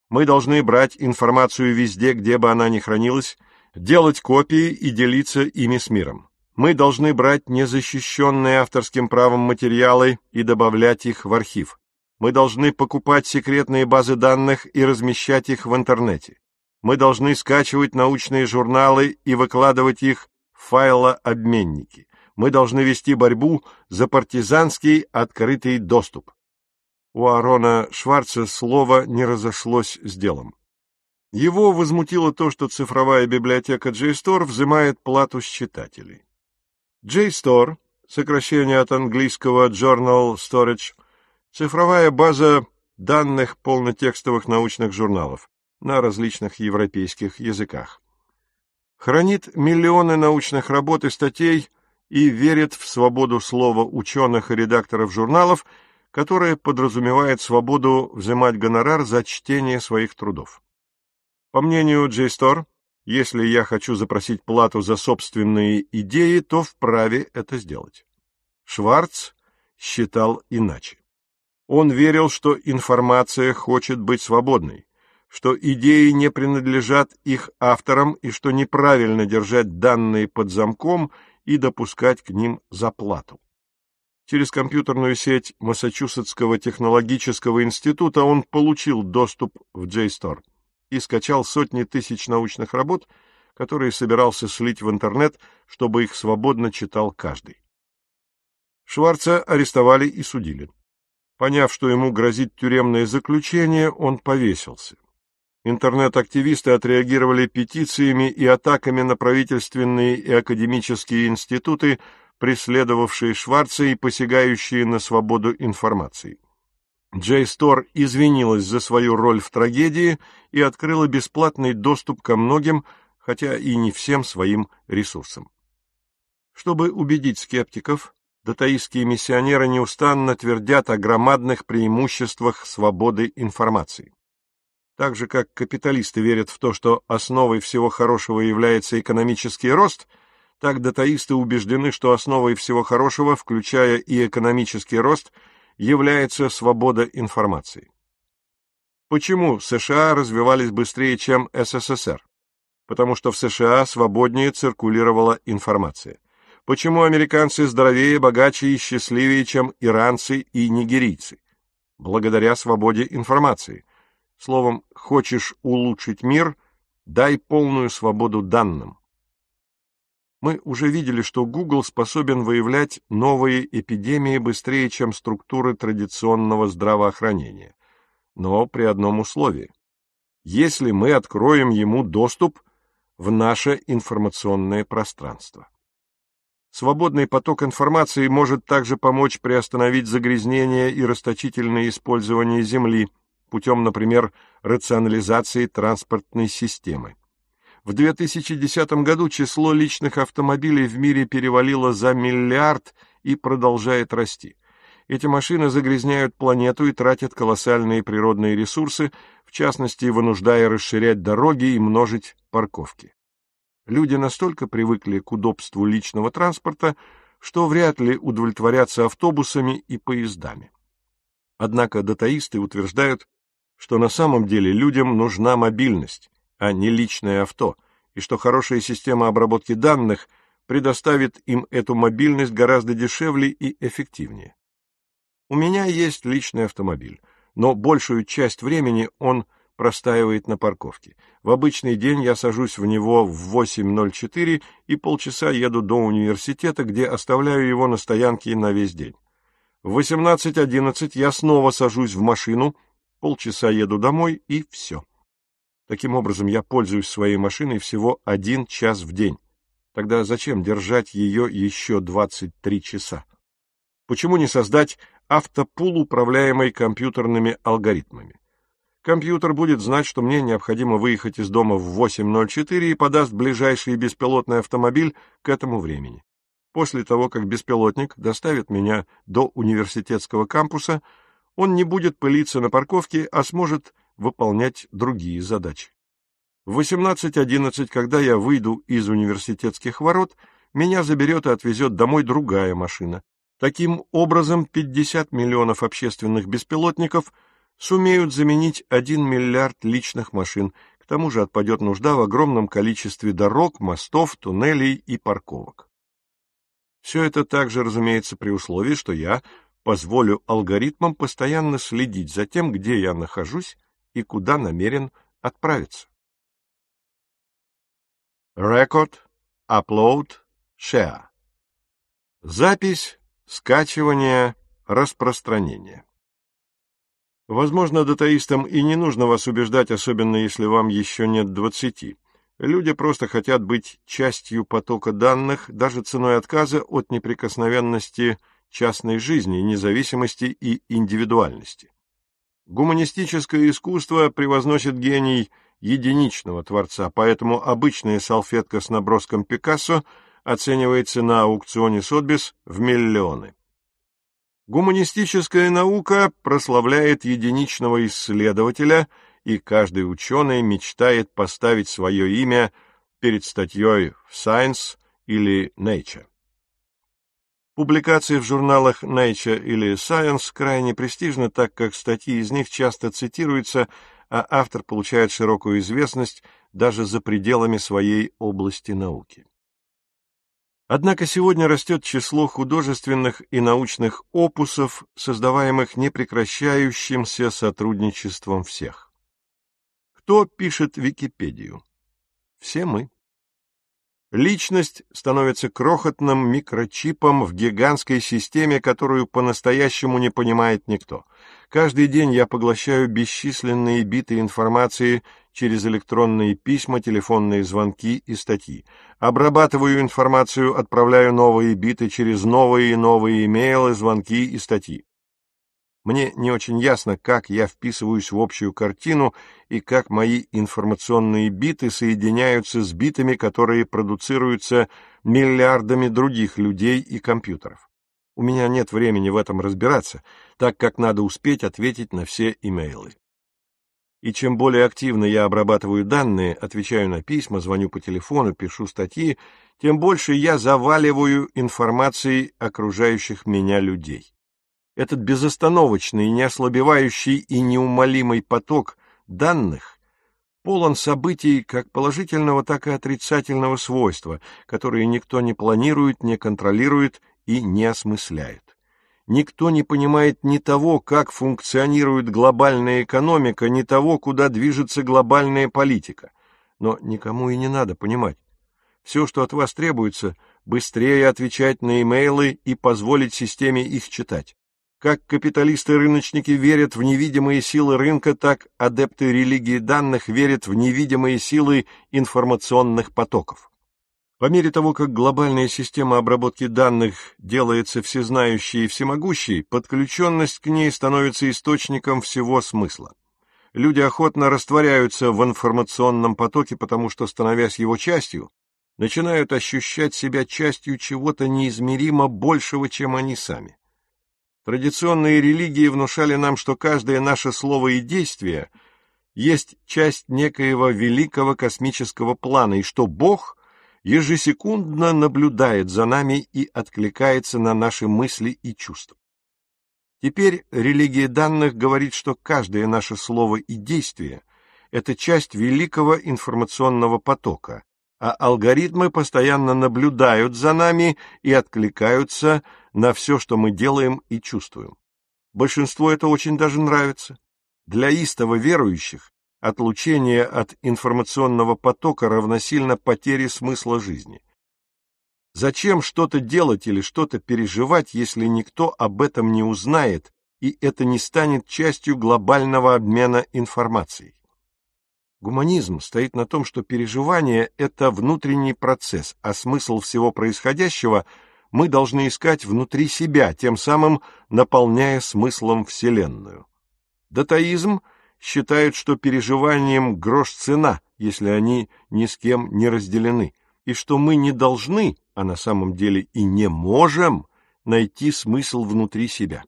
мы должны брать информацию везде, где бы она ни хранилась, делать копии и делиться ими с миром. Мы должны брать незащищенные авторским правом материалы и добавлять их в архив. Мы должны покупать секретные базы данных и размещать их в интернете. Мы должны скачивать научные журналы и выкладывать их в файлообменники. Мы должны вести борьбу за партизанский открытый доступ. У Аарона Шварца слово не разошлось с делом. Его возмутило то, что цифровая библиотека JSTOR взимает плату с читателей. JSTOR, сокращение от английского Journal Storage, цифровая база данных полнотекстовых научных журналов на различных европейских языках. Хранит миллионы научных работ и статей и верит в свободу слова ученых и редакторов журналов – которое подразумевает свободу взимать гонорар за чтение своих трудов. По мнению JSTOR, если я хочу запросить плату за собственные идеи, то вправе это сделать. Шварц считал иначе. Он верил, что информация хочет быть свободной, что идеи не принадлежат их авторам и что неправильно держать данные под замком и допускать к ним заплату. Через компьютерную сеть Массачусетского технологического института он получил доступ в JSTOR и скачал сотни тысяч научных работ, которые собирался слить в интернет, чтобы их свободно читал каждый. Шварца арестовали и судили. Поняв, что ему грозит тюремное заключение, он повесился. Интернет-активисты отреагировали петициями и атаками на правительственные и академические институты, преследовавшие Шварца и посягающие на свободу информации. Джей Стор извинилась за свою роль в трагедии и открыла бесплатный доступ ко многим, хотя и не всем своим ресурсам. Чтобы убедить скептиков, датаистские миссионеры неустанно твердят о громадных преимуществах свободы информации. Так же, как капиталисты верят в то, что основой всего хорошего является экономический рост – так датаисты убеждены, что основой всего хорошего, включая и экономический рост, является свобода информации. Почему США развивались быстрее, чем СССР? Потому что в США свободнее циркулировала информация. Почему американцы здоровее, богаче и счастливее, чем иранцы и нигерийцы? Благодаря свободе информации. Словом, хочешь улучшить мир, дай полную свободу данным. Мы уже видели, что Google способен выявлять новые эпидемии быстрее, чем структуры традиционного здравоохранения. Но при одном условии. Если мы откроем ему доступ в наше информационное пространство. Свободный поток информации может также помочь приостановить загрязнение и расточительное использование Земли путем, например, рационализации транспортной системы. В 2010 году число личных автомобилей в мире перевалило за миллиард и продолжает расти. Эти машины загрязняют планету и тратят колоссальные природные ресурсы, в частности, вынуждая расширять дороги и множить парковки. Люди настолько привыкли к удобству личного транспорта, что вряд ли удовлетворятся автобусами и поездами. Однако датаисты утверждают, что на самом деле людям нужна мобильность, а не личное авто, и что хорошая система обработки данных предоставит им эту мобильность гораздо дешевле и эффективнее. У меня есть личный автомобиль, но большую часть времени он простаивает на парковке. В обычный день я сажусь в него в 8.04 и полчаса еду до университета, где оставляю его на стоянке на весь день. В 18.11 я снова сажусь в машину, полчаса еду домой и все. Таким образом, я пользуюсь своей машиной всего один час в день. Тогда зачем держать ее еще 23 часа? Почему не создать автопул, управляемый компьютерными алгоритмами? Компьютер будет знать, что мне необходимо выехать из дома в 8.04 и подаст ближайший беспилотный автомобиль к этому времени. После того, как беспилотник доставит меня до университетского кампуса, он не будет пылиться на парковке, а сможет выполнять другие задачи. В 18.11, когда я выйду из университетских ворот, меня заберет и отвезет домой другая машина. Таким образом, 50 миллионов общественных беспилотников сумеют заменить 1 миллиард личных машин, к тому же отпадет нужда в огромном количестве дорог, мостов, туннелей и парковок. Все это также, разумеется, при условии, что я позволю алгоритмам постоянно следить за тем, где я нахожусь и куда намерен отправиться. Record, Upload, Share. Запись, скачивание, распространение. Возможно, датаистам и не нужно вас убеждать, особенно если вам еще нет двадцати. Люди просто хотят быть частью потока данных, даже ценой отказа от неприкосновенности частной жизни, независимости и индивидуальности. Гуманистическое искусство превозносит гений единичного творца, поэтому обычная салфетка с наброском Пикассо оценивается на аукционе Сотбис в миллионы. Гуманистическая наука прославляет единичного исследователя, и каждый ученый мечтает поставить свое имя перед статьей в Science или Nature. Публикации в журналах Nature или Science крайне престижны, так как статьи из них часто цитируются, а автор получает широкую известность даже за пределами своей области науки. Однако сегодня растет число художественных и научных опусов, создаваемых непрекращающимся сотрудничеством всех. Кто пишет Википедию? Все мы. Личность становится крохотным микрочипом в гигантской системе, которую по-настоящему не понимает никто. Каждый день я поглощаю бесчисленные биты информации через электронные письма, телефонные звонки и статьи. Обрабатываю информацию, отправляю новые биты через новые и новые имейлы, звонки и статьи. Мне не очень ясно, как я вписываюсь в общую картину и как мои информационные биты соединяются с битами, которые продуцируются миллиардами других людей и компьютеров. У меня нет времени в этом разбираться, так как надо успеть ответить на все имейлы. И чем более активно я обрабатываю данные, отвечаю на письма, звоню по телефону, пишу статьи, тем больше я заваливаю информацией окружающих меня людей. Этот безостановочный, неослабевающий и неумолимый поток данных полон событий как положительного, так и отрицательного свойства, которые никто не планирует, не контролирует и не осмысляет. Никто не понимает ни того, как функционирует глобальная экономика, ни того, куда движется глобальная политика. Но никому и не надо понимать. Все, что от вас требуется, быстрее отвечать на имейлы и позволить системе их читать. Как капиталисты-рыночники верят в невидимые силы рынка, так адепты религии данных верят в невидимые силы информационных потоков. По мере того, как глобальная система обработки данных делается всезнающей и всемогущей, подключенность к ней становится источником всего смысла. Люди охотно растворяются в информационном потоке, потому что, становясь его частью, начинают ощущать себя частью чего-то неизмеримо большего, чем они сами. Традиционные религии внушали нам, что каждое наше слово и действие есть часть некоего великого космического плана, и что Бог ежесекундно наблюдает за нами и откликается на наши мысли и чувства. Теперь религия данных говорит, что каждое наше слово и действие – это часть великого информационного потока, а алгоритмы постоянно наблюдают за нами и откликаются на все, что мы делаем и чувствуем. Большинству это очень даже нравится. Для истово верующих отлучение от информационного потока равносильно потере смысла жизни. Зачем что-то делать или что-то переживать, если никто об этом не узнает, и это не станет частью глобального обмена информацией? Гуманизм стоит на том, что переживание – это внутренний процесс, а смысл всего происходящего мы должны искать внутри себя, тем самым наполняя смыслом Вселенную. Датаизм считает, что переживанием грош цена, если они ни с кем не разделены, и что мы не должны а на самом деле и не можем найти смысл внутри себя.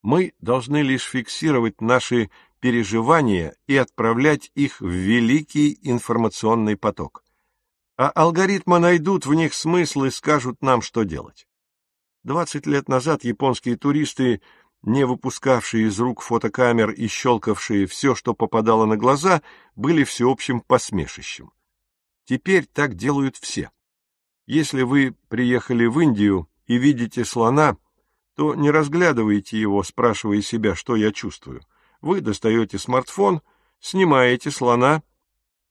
Мы должны лишь фиксировать наши переживания и отправлять их в великий информационный поток. А алгоритмы найдут в них смысл и скажут нам, что делать. Двадцать лет назад японские туристы, не выпускавшие из рук фотокамер и щелкавшие все, что попадало на глаза, были всеобщим посмешищем. Теперь так делают все. Если вы приехали в Индию и видите слона, то не разглядывайте его, спрашивая себя, что я чувствую. Вы достаете смартфон, снимаете слона,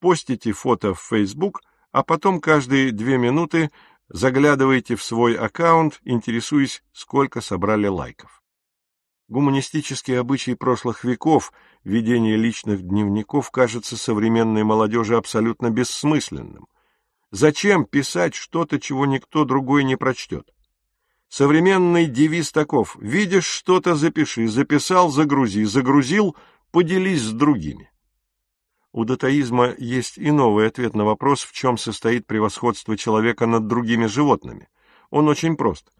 постите фото в Facebook, а потом каждые две минуты заглядываете в свой аккаунт, интересуясь, сколько собрали лайков. Гуманистические обычаи прошлых веков, ведение личных дневников, кажется современной молодежи абсолютно бессмысленным. Зачем писать что-то, чего никто другой не прочтет? Современный девиз таков «Видишь что-то, запиши, записал, загрузи, загрузил, поделись с другими». У датаизма есть и новый ответ на вопрос, в чем состоит превосходство человека над другими животными. Он очень прост.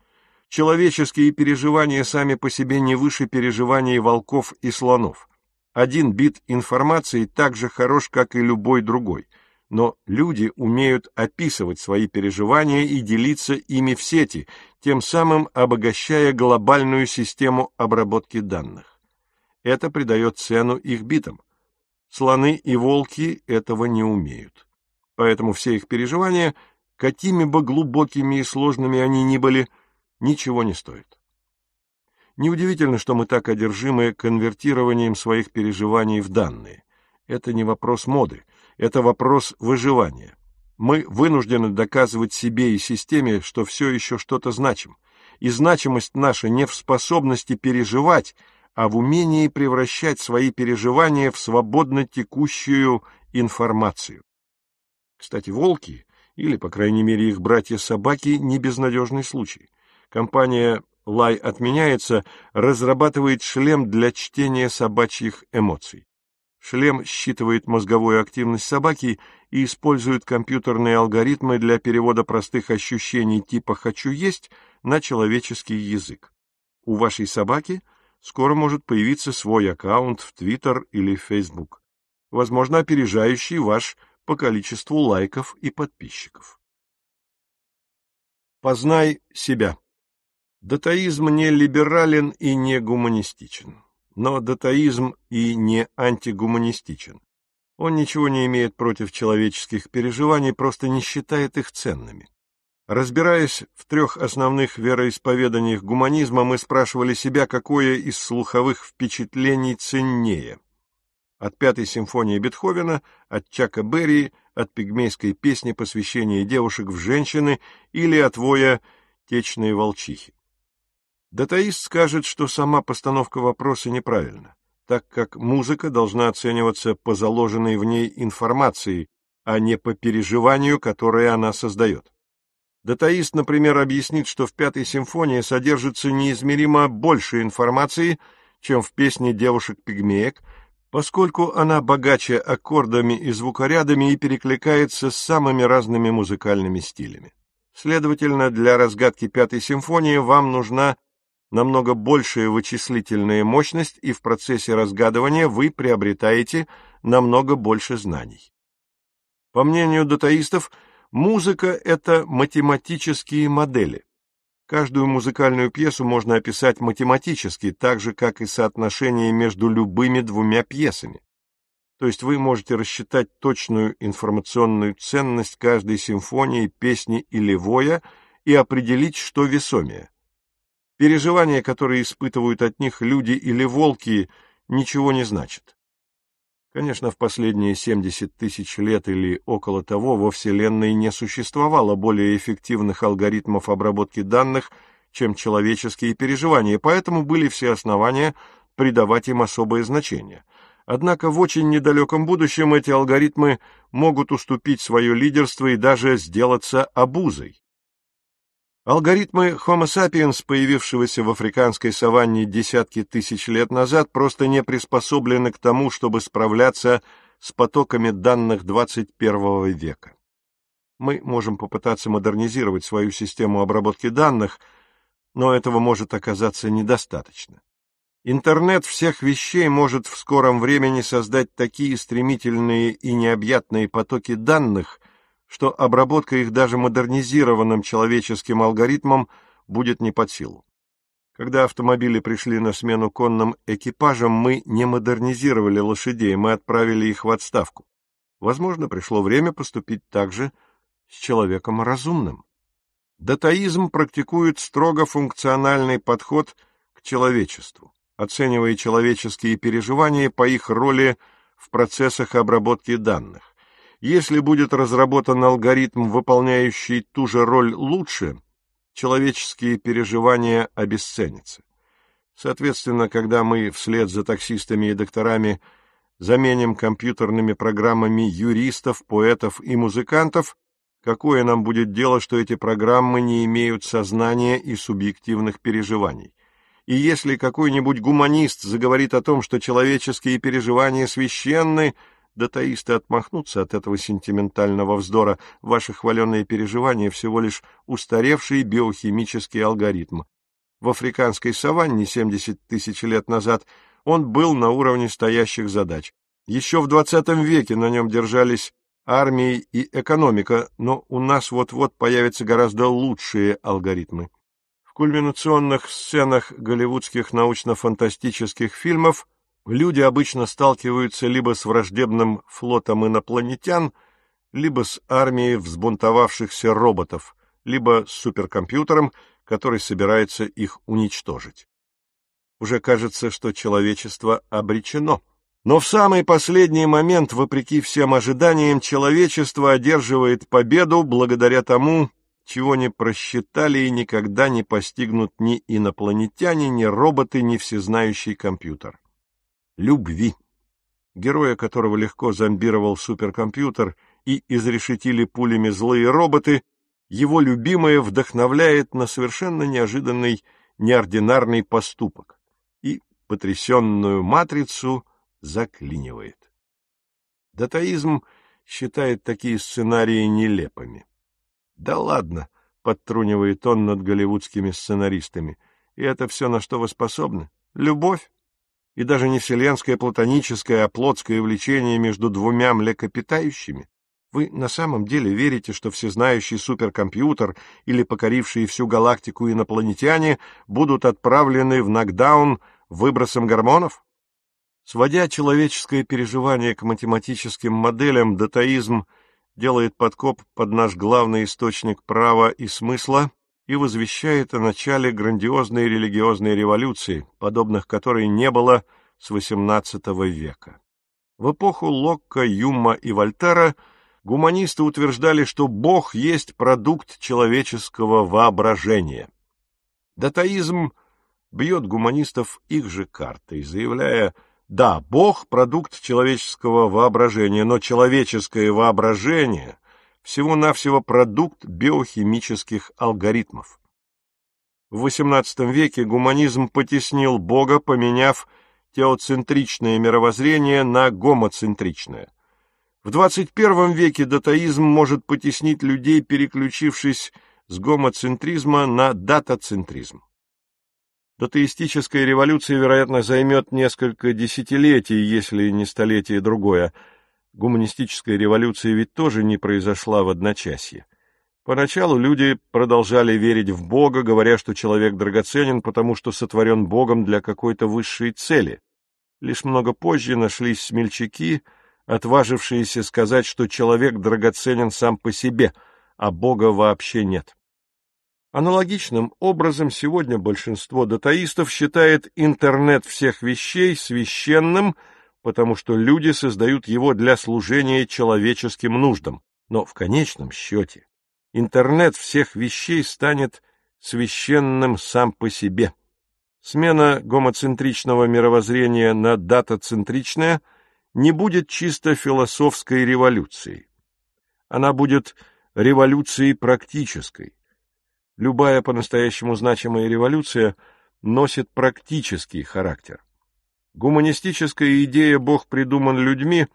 Человеческие переживания сами по себе не выше переживаний волков и слонов. Один бит информации так же хорош, как и любой другой – но люди умеют описывать свои переживания и делиться ими в сети, тем самым обогащая глобальную систему обработки данных. Это придает цену их битам. Слоны и волки этого не умеют. Поэтому все их переживания, какими бы глубокими и сложными они ни были, ничего не стоят. Неудивительно, что мы так одержимы конвертированием своих переживаний в данные. Это не вопрос моды – это вопрос выживания. Мы вынуждены доказывать себе и системе, что все еще что-то значим. И значимость наша не в способности переживать, а в умении превращать свои переживания в свободно текущую информацию. Кстати, волки, или, по крайней мере, их братья-собаки, не безнадежный случай. Компания «Лай отменяется» разрабатывает шлем для чтения собачьих эмоций. Шлем считывает мозговую активность собаки и использует компьютерные алгоритмы для перевода простых ощущений типа «хочу есть» на человеческий язык. У вашей собаки скоро может появиться свой аккаунт в Twitter или Facebook, возможно, опережающий ваш по количеству лайков и подписчиков. Познай себя. Датаизм не либерален и не гуманистичен но датаизм и не антигуманистичен. Он ничего не имеет против человеческих переживаний, просто не считает их ценными. Разбираясь в трех основных вероисповеданиях гуманизма, мы спрашивали себя, какое из слуховых впечатлений ценнее. От пятой симфонии Бетховена, от Чака Берри, от пигмейской песни посвящения девушек в женщины или от воя «Течные волчихи». Датаист скажет, что сама постановка вопроса неправильна, так как музыка должна оцениваться по заложенной в ней информации, а не по переживанию, которое она создает. Датаист, например, объяснит, что в Пятой симфонии содержится неизмеримо больше информации, чем в песне девушек-пигмеек, поскольку она богаче аккордами и звукорядами и перекликается с самыми разными музыкальными стилями. Следовательно, для разгадки пятой симфонии вам нужна намного большая вычислительная мощность, и в процессе разгадывания вы приобретаете намного больше знаний. По мнению датаистов, музыка — это математические модели. Каждую музыкальную пьесу можно описать математически, так же, как и соотношение между любыми двумя пьесами. То есть вы можете рассчитать точную информационную ценность каждой симфонии, песни или воя и определить, что весомее. Переживания, которые испытывают от них люди или волки, ничего не значат. Конечно, в последние 70 тысяч лет или около того во Вселенной не существовало более эффективных алгоритмов обработки данных, чем человеческие переживания, поэтому были все основания придавать им особое значение. Однако в очень недалеком будущем эти алгоритмы могут уступить свое лидерство и даже сделаться обузой. Алгоритмы Homo sapiens, появившегося в африканской саванне десятки тысяч лет назад, просто не приспособлены к тому, чтобы справляться с потоками данных 21 века. Мы можем попытаться модернизировать свою систему обработки данных, но этого может оказаться недостаточно. Интернет всех вещей может в скором времени создать такие стремительные и необъятные потоки данных – что обработка их даже модернизированным человеческим алгоритмом будет не под силу. Когда автомобили пришли на смену конным экипажам, мы не модернизировали лошадей, мы отправили их в отставку. Возможно, пришло время поступить так же с человеком разумным. Датаизм практикует строго функциональный подход к человечеству, оценивая человеческие переживания по их роли в процессах обработки данных. Если будет разработан алгоритм, выполняющий ту же роль лучше, человеческие переживания обесценятся. Соответственно, когда мы вслед за таксистами и докторами заменим компьютерными программами юристов, поэтов и музыкантов, какое нам будет дело, что эти программы не имеют сознания и субъективных переживаний? И если какой-нибудь гуманист заговорит о том, что человеческие переживания священны, Датаисты отмахнутся от этого сентиментального вздора. Ваши хваленные переживания всего лишь устаревший биохимический алгоритм. В африканской саванне 70 тысяч лет назад он был на уровне стоящих задач. Еще в XX веке на нем держались армии и экономика, но у нас вот-вот появятся гораздо лучшие алгоритмы. В кульминационных сценах голливудских научно-фантастических фильмов люди обычно сталкиваются либо с враждебным флотом инопланетян, либо с армией взбунтовавшихся роботов, либо с суперкомпьютером, который собирается их уничтожить. Уже кажется, что человечество обречено. Но в самый последний момент, вопреки всем ожиданиям, человечество одерживает победу благодаря тому, чего не просчитали и никогда не постигнут ни инопланетяне, ни роботы, ни всезнающий компьютер любви, героя которого легко зомбировал суперкомпьютер и изрешетили пулями злые роботы, его любимая вдохновляет на совершенно неожиданный, неординарный поступок и потрясенную матрицу заклинивает. Датаизм считает такие сценарии нелепыми. «Да ладно», — подтрунивает он над голливудскими сценаристами, — «и это все, на что вы способны? Любовь? И даже не вселенское платоническое, а плотское влечение между двумя млекопитающими? Вы на самом деле верите, что всезнающий суперкомпьютер или покорившие всю галактику инопланетяне будут отправлены в нокдаун выбросом гормонов? Сводя человеческое переживание к математическим моделям, датаизм делает подкоп под наш главный источник права и смысла и возвещает о начале грандиозной религиозной революции, подобных которой не было с XVIII века. В эпоху Локка, Юмма и Вольтера гуманисты утверждали, что Бог есть продукт человеческого воображения. Датаизм бьет гуманистов их же картой, заявляя, да, Бог — продукт человеческого воображения, но человеческое воображение всего-навсего продукт биохимических алгоритмов. В XVIII веке гуманизм потеснил Бога, поменяв теоцентричное мировоззрение на гомоцентричное. В 21 веке датаизм может потеснить людей, переключившись с гомоцентризма на датацентризм. Датаистическая революция, вероятно, займет несколько десятилетий, если не столетие другое. Гуманистическая революция ведь тоже не произошла в одночасье. Поначалу люди продолжали верить в Бога, говоря, что человек драгоценен, потому что сотворен Богом для какой-то высшей цели. Лишь много позже нашлись смельчаки, отважившиеся сказать, что человек драгоценен сам по себе, а Бога вообще нет. Аналогичным образом сегодня большинство датаистов считает интернет всех вещей священным, потому что люди создают его для служения человеческим нуждам. Но в конечном счете интернет всех вещей станет священным сам по себе. Смена гомоцентричного мировоззрения на датацентричное не будет чисто философской революцией. Она будет революцией практической, Любая по-настоящему значимая революция носит практический характер. Гуманистическая идея «Бог придуман людьми»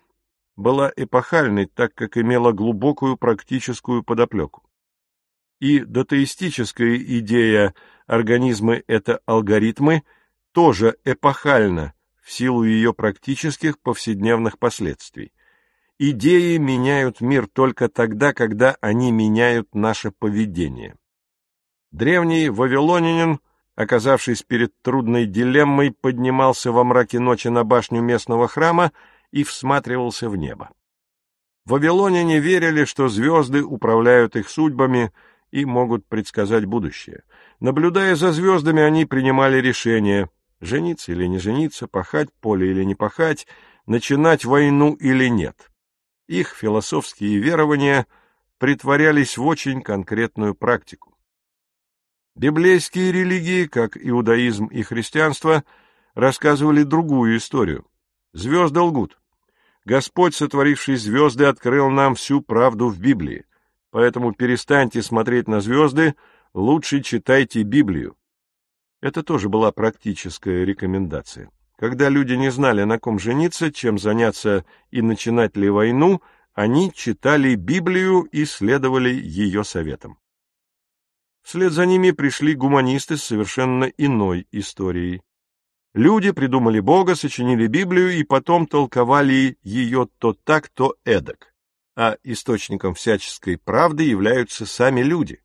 была эпохальной, так как имела глубокую практическую подоплеку. И датаистическая идея «организмы — это алгоритмы» тоже эпохальна в силу ее практических повседневных последствий. Идеи меняют мир только тогда, когда они меняют наше поведение. Древний вавилонянин, оказавшись перед трудной дилеммой, поднимался во мраке ночи на башню местного храма и всматривался в небо. Вавилоняне верили, что звезды управляют их судьбами и могут предсказать будущее. Наблюдая за звездами, они принимали решение — жениться или не жениться, пахать поле или не пахать, начинать войну или нет. Их философские верования притворялись в очень конкретную практику. Библейские религии, как иудаизм и христианство, рассказывали другую историю. Звезды лгут. Господь, сотворивший звезды, открыл нам всю правду в Библии. Поэтому перестаньте смотреть на звезды, лучше читайте Библию. Это тоже была практическая рекомендация. Когда люди не знали, на ком жениться, чем заняться и начинать ли войну, они читали Библию и следовали ее советам. Вслед за ними пришли гуманисты с совершенно иной историей. Люди придумали Бога, сочинили Библию и потом толковали ее то так, то эдак. А источником всяческой правды являются сами люди.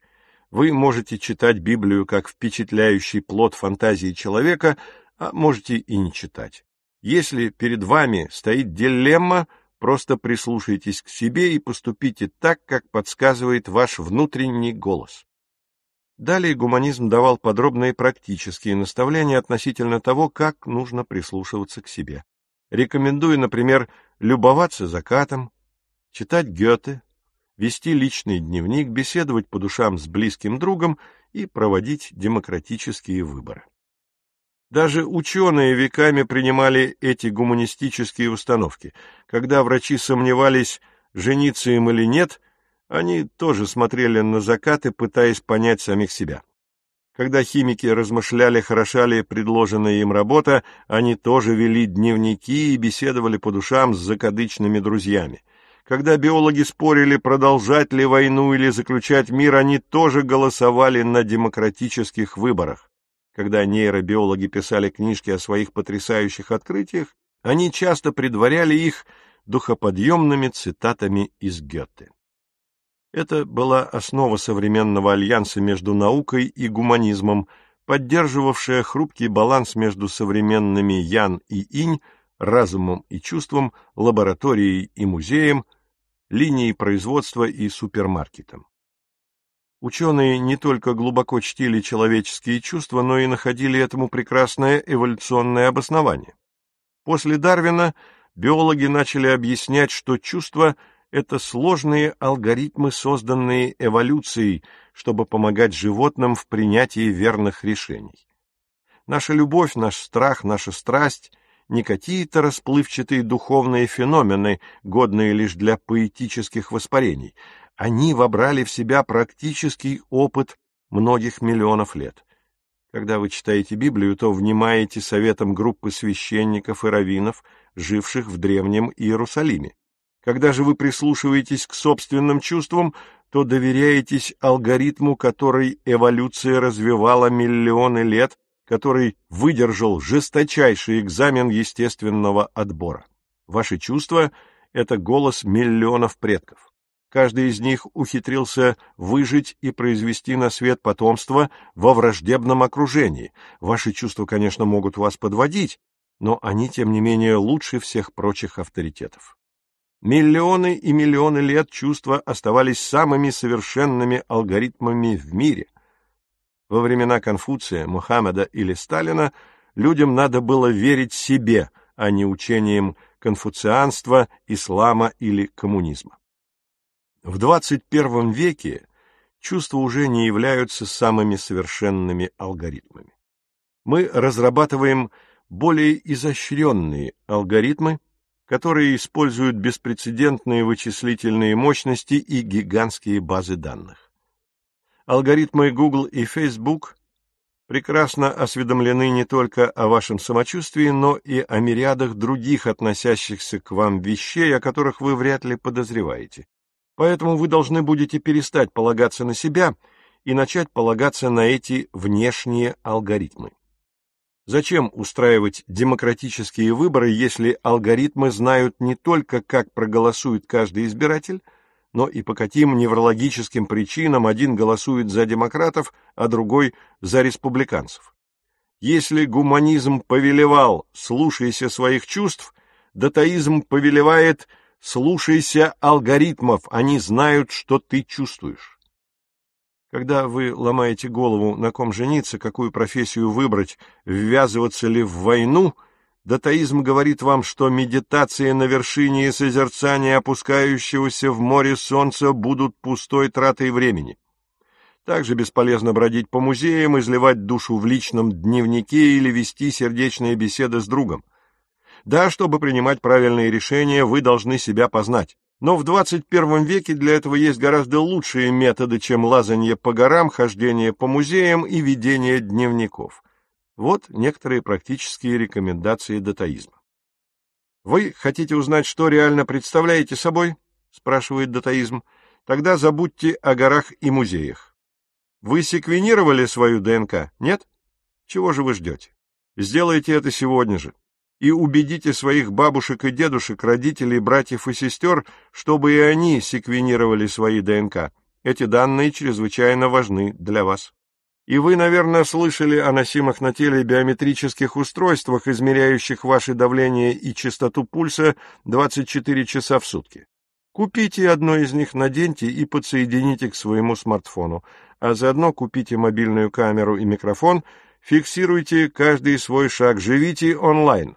Вы можете читать Библию как впечатляющий плод фантазии человека, а можете и не читать. Если перед вами стоит дилемма, просто прислушайтесь к себе и поступите так, как подсказывает ваш внутренний голос. Далее гуманизм давал подробные практические наставления относительно того, как нужно прислушиваться к себе. Рекомендуя, например, любоваться закатом, читать Гёте, вести личный дневник, беседовать по душам с близким другом и проводить демократические выборы. Даже ученые веками принимали эти гуманистические установки. Когда врачи сомневались, жениться им или нет, они тоже смотрели на закаты, пытаясь понять самих себя. Когда химики размышляли, хороша ли предложенная им работа, они тоже вели дневники и беседовали по душам с закадычными друзьями. Когда биологи спорили, продолжать ли войну или заключать мир, они тоже голосовали на демократических выборах. Когда нейробиологи писали книжки о своих потрясающих открытиях, они часто предваряли их духоподъемными цитатами из Гёте. Это была основа современного альянса между наукой и гуманизмом, поддерживавшая хрупкий баланс между современными Ян и Инь, разумом и чувством, лабораторией и музеем, линией производства и супермаркетом. Ученые не только глубоко чтили человеческие чувства, но и находили этому прекрасное эволюционное обоснование. После Дарвина биологи начали объяснять, что чувства – это сложные алгоритмы, созданные эволюцией, чтобы помогать животным в принятии верных решений. Наша любовь, наш страх, наша страсть — не какие-то расплывчатые духовные феномены, годные лишь для поэтических воспарений. Они вобрали в себя практический опыт многих миллионов лет. Когда вы читаете Библию, то внимаете советам группы священников и раввинов, живших в древнем Иерусалиме. Когда же вы прислушиваетесь к собственным чувствам, то доверяетесь алгоритму, который эволюция развивала миллионы лет, который выдержал жесточайший экзамен естественного отбора. Ваши чувства — это голос миллионов предков. Каждый из них ухитрился выжить и произвести на свет потомство во враждебном окружении. Ваши чувства, конечно, могут вас подводить, но они, тем не менее, лучше всех прочих авторитетов. Миллионы и миллионы лет чувства оставались самыми совершенными алгоритмами в мире. Во времена Конфуция, Мухаммеда или Сталина людям надо было верить себе, а не учениям конфуцианства, ислама или коммунизма. В XXI веке чувства уже не являются самыми совершенными алгоритмами. Мы разрабатываем более изощренные алгоритмы, которые используют беспрецедентные вычислительные мощности и гигантские базы данных. Алгоритмы Google и Facebook прекрасно осведомлены не только о вашем самочувствии, но и о мириадах других относящихся к вам вещей, о которых вы вряд ли подозреваете. Поэтому вы должны будете перестать полагаться на себя и начать полагаться на эти внешние алгоритмы. Зачем устраивать демократические выборы, если алгоритмы знают не только, как проголосует каждый избиратель, но и по каким неврологическим причинам один голосует за демократов, а другой за республиканцев? Если гуманизм повелевал «слушайся своих чувств», датаизм повелевает Слушайся алгоритмов, они знают, что ты чувствуешь. Когда вы ломаете голову, на ком жениться, какую профессию выбрать, ввязываться ли в войну, датаизм говорит вам, что медитация на вершине и созерцание опускающегося в море солнца будут пустой тратой времени. Также бесполезно бродить по музеям, изливать душу в личном дневнике или вести сердечные беседы с другом. Да, чтобы принимать правильные решения, вы должны себя познать. Но в 21 веке для этого есть гораздо лучшие методы, чем лазанье по горам, хождение по музеям и ведение дневников. Вот некоторые практические рекомендации датаизма. Вы хотите узнать, что реально представляете собой? спрашивает датаизм. Тогда забудьте о горах и музеях. Вы секвенировали свою ДНК? Нет? Чего же вы ждете? Сделайте это сегодня же и убедите своих бабушек и дедушек, родителей, братьев и сестер, чтобы и они секвенировали свои ДНК. Эти данные чрезвычайно важны для вас. И вы, наверное, слышали о носимых на теле биометрических устройствах, измеряющих ваше давление и частоту пульса 24 часа в сутки. Купите одно из них, наденьте и подсоедините к своему смартфону, а заодно купите мобильную камеру и микрофон, фиксируйте каждый свой шаг, живите онлайн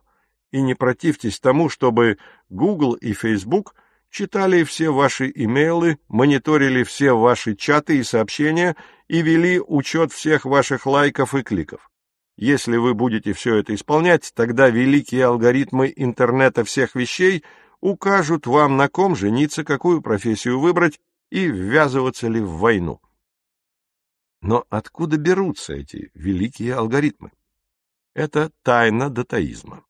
и не противьтесь тому, чтобы Google и Facebook читали все ваши имейлы, мониторили все ваши чаты и сообщения и вели учет всех ваших лайков и кликов. Если вы будете все это исполнять, тогда великие алгоритмы интернета всех вещей укажут вам, на ком жениться, какую профессию выбрать и ввязываться ли в войну. Но откуда берутся эти великие алгоритмы? Это тайна датаизма.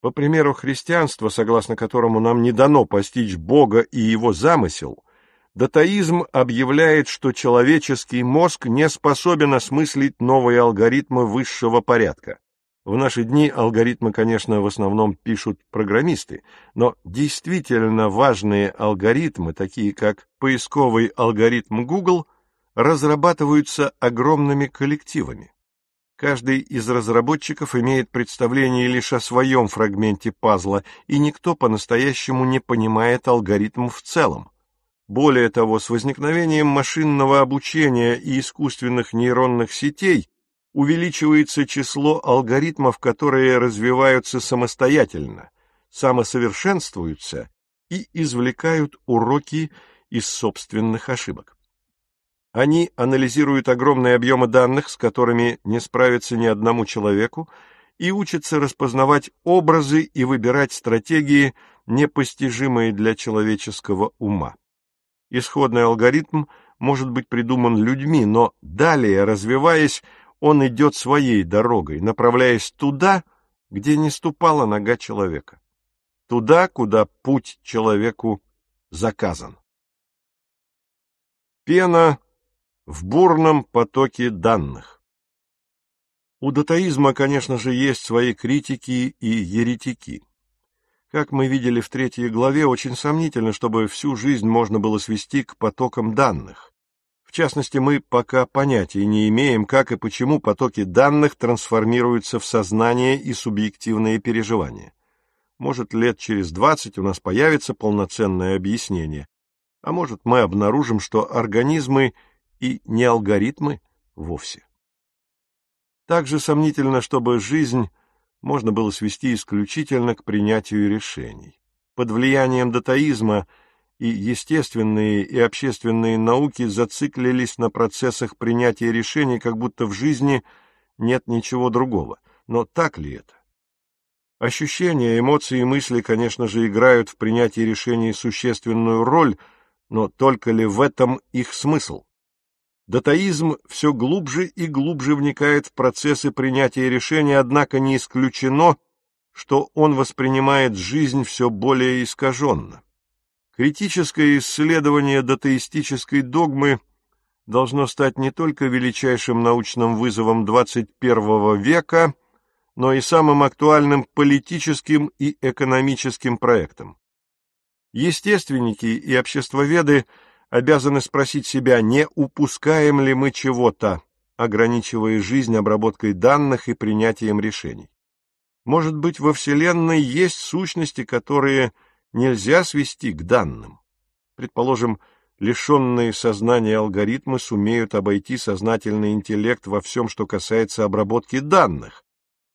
По примеру христианства, согласно которому нам не дано постичь Бога и его замысел, датаизм объявляет, что человеческий мозг не способен осмыслить новые алгоритмы высшего порядка. В наши дни алгоритмы, конечно, в основном пишут программисты, но действительно важные алгоритмы, такие как поисковый алгоритм Google, разрабатываются огромными коллективами. Каждый из разработчиков имеет представление лишь о своем фрагменте пазла, и никто по-настоящему не понимает алгоритм в целом. Более того, с возникновением машинного обучения и искусственных нейронных сетей увеличивается число алгоритмов, которые развиваются самостоятельно, самосовершенствуются и извлекают уроки из собственных ошибок. Они анализируют огромные объемы данных, с которыми не справится ни одному человеку, и учатся распознавать образы и выбирать стратегии, непостижимые для человеческого ума. Исходный алгоритм может быть придуман людьми, но далее, развиваясь, он идет своей дорогой, направляясь туда, где не ступала нога человека, туда, куда путь человеку заказан. Пена в бурном потоке данных. У датаизма, конечно же, есть свои критики и еретики. Как мы видели в третьей главе, очень сомнительно, чтобы всю жизнь можно было свести к потокам данных. В частности, мы пока понятия не имеем, как и почему потоки данных трансформируются в сознание и субъективные переживания. Может, лет через двадцать у нас появится полноценное объяснение, а может, мы обнаружим, что организмы и не алгоритмы вовсе. Также сомнительно, чтобы жизнь можно было свести исключительно к принятию решений. Под влиянием датаизма и естественные и общественные науки зациклились на процессах принятия решений, как будто в жизни нет ничего другого. Но так ли это? Ощущения, эмоции и мысли, конечно же, играют в принятии решений существенную роль, но только ли в этом их смысл? Датаизм все глубже и глубже вникает в процессы принятия решений, однако не исключено, что он воспринимает жизнь все более искаженно. Критическое исследование датаистической догмы должно стать не только величайшим научным вызовом XXI века, но и самым актуальным политическим и экономическим проектом. Естественники и обществоведы – обязаны спросить себя, не упускаем ли мы чего-то, ограничивая жизнь обработкой данных и принятием решений. Может быть, во Вселенной есть сущности, которые нельзя свести к данным. Предположим, лишенные сознания алгоритмы сумеют обойти сознательный интеллект во всем, что касается обработки данных.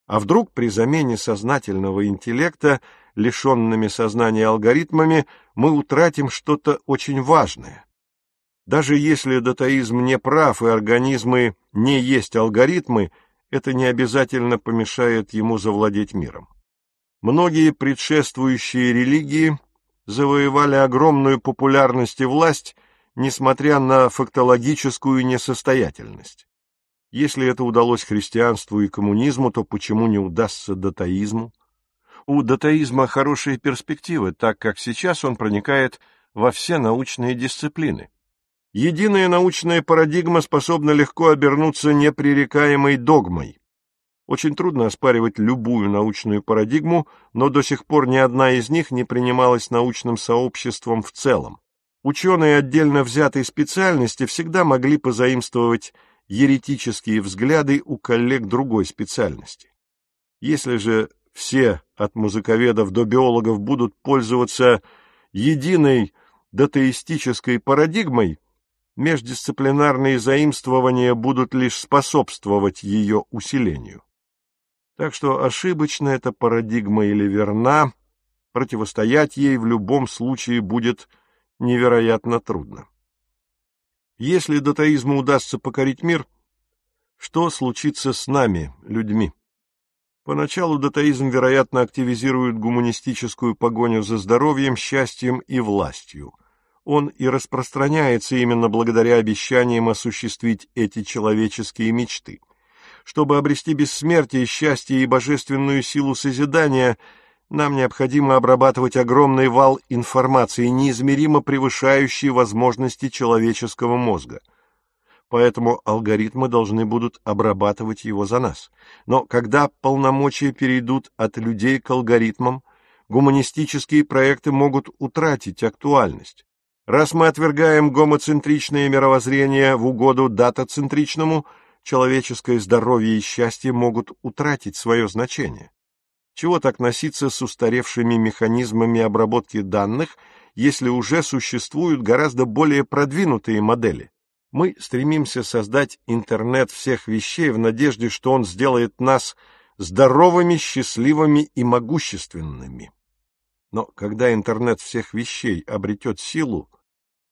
А вдруг при замене сознательного интеллекта лишенными сознания алгоритмами мы утратим что-то очень важное? Даже если датаизм не прав и организмы не есть алгоритмы, это не обязательно помешает ему завладеть миром. Многие предшествующие религии завоевали огромную популярность и власть, несмотря на фактологическую несостоятельность. Если это удалось христианству и коммунизму, то почему не удастся датаизму? У датаизма хорошие перспективы, так как сейчас он проникает во все научные дисциплины. Единая научная парадигма способна легко обернуться непререкаемой догмой. Очень трудно оспаривать любую научную парадигму, но до сих пор ни одна из них не принималась научным сообществом в целом. Ученые отдельно взятой специальности всегда могли позаимствовать еретические взгляды у коллег другой специальности. Если же все, от музыковедов до биологов, будут пользоваться единой датаистической парадигмой, междисциплинарные заимствования будут лишь способствовать ее усилению. Так что ошибочна эта парадигма или верна, противостоять ей в любом случае будет невероятно трудно. Если датаизму удастся покорить мир, что случится с нами, людьми? Поначалу датаизм, вероятно, активизирует гуманистическую погоню за здоровьем, счастьем и властью – он и распространяется именно благодаря обещаниям осуществить эти человеческие мечты. Чтобы обрести бессмертие, счастье и божественную силу созидания, нам необходимо обрабатывать огромный вал информации, неизмеримо превышающий возможности человеческого мозга. Поэтому алгоритмы должны будут обрабатывать его за нас. Но когда полномочия перейдут от людей к алгоритмам, гуманистические проекты могут утратить актуальность. Раз мы отвергаем гомоцентричное мировоззрение в угоду датацентричному, человеческое здоровье и счастье могут утратить свое значение. Чего так носиться с устаревшими механизмами обработки данных, если уже существуют гораздо более продвинутые модели? Мы стремимся создать интернет всех вещей в надежде, что он сделает нас здоровыми, счастливыми и могущественными. Но когда интернет всех вещей обретет силу,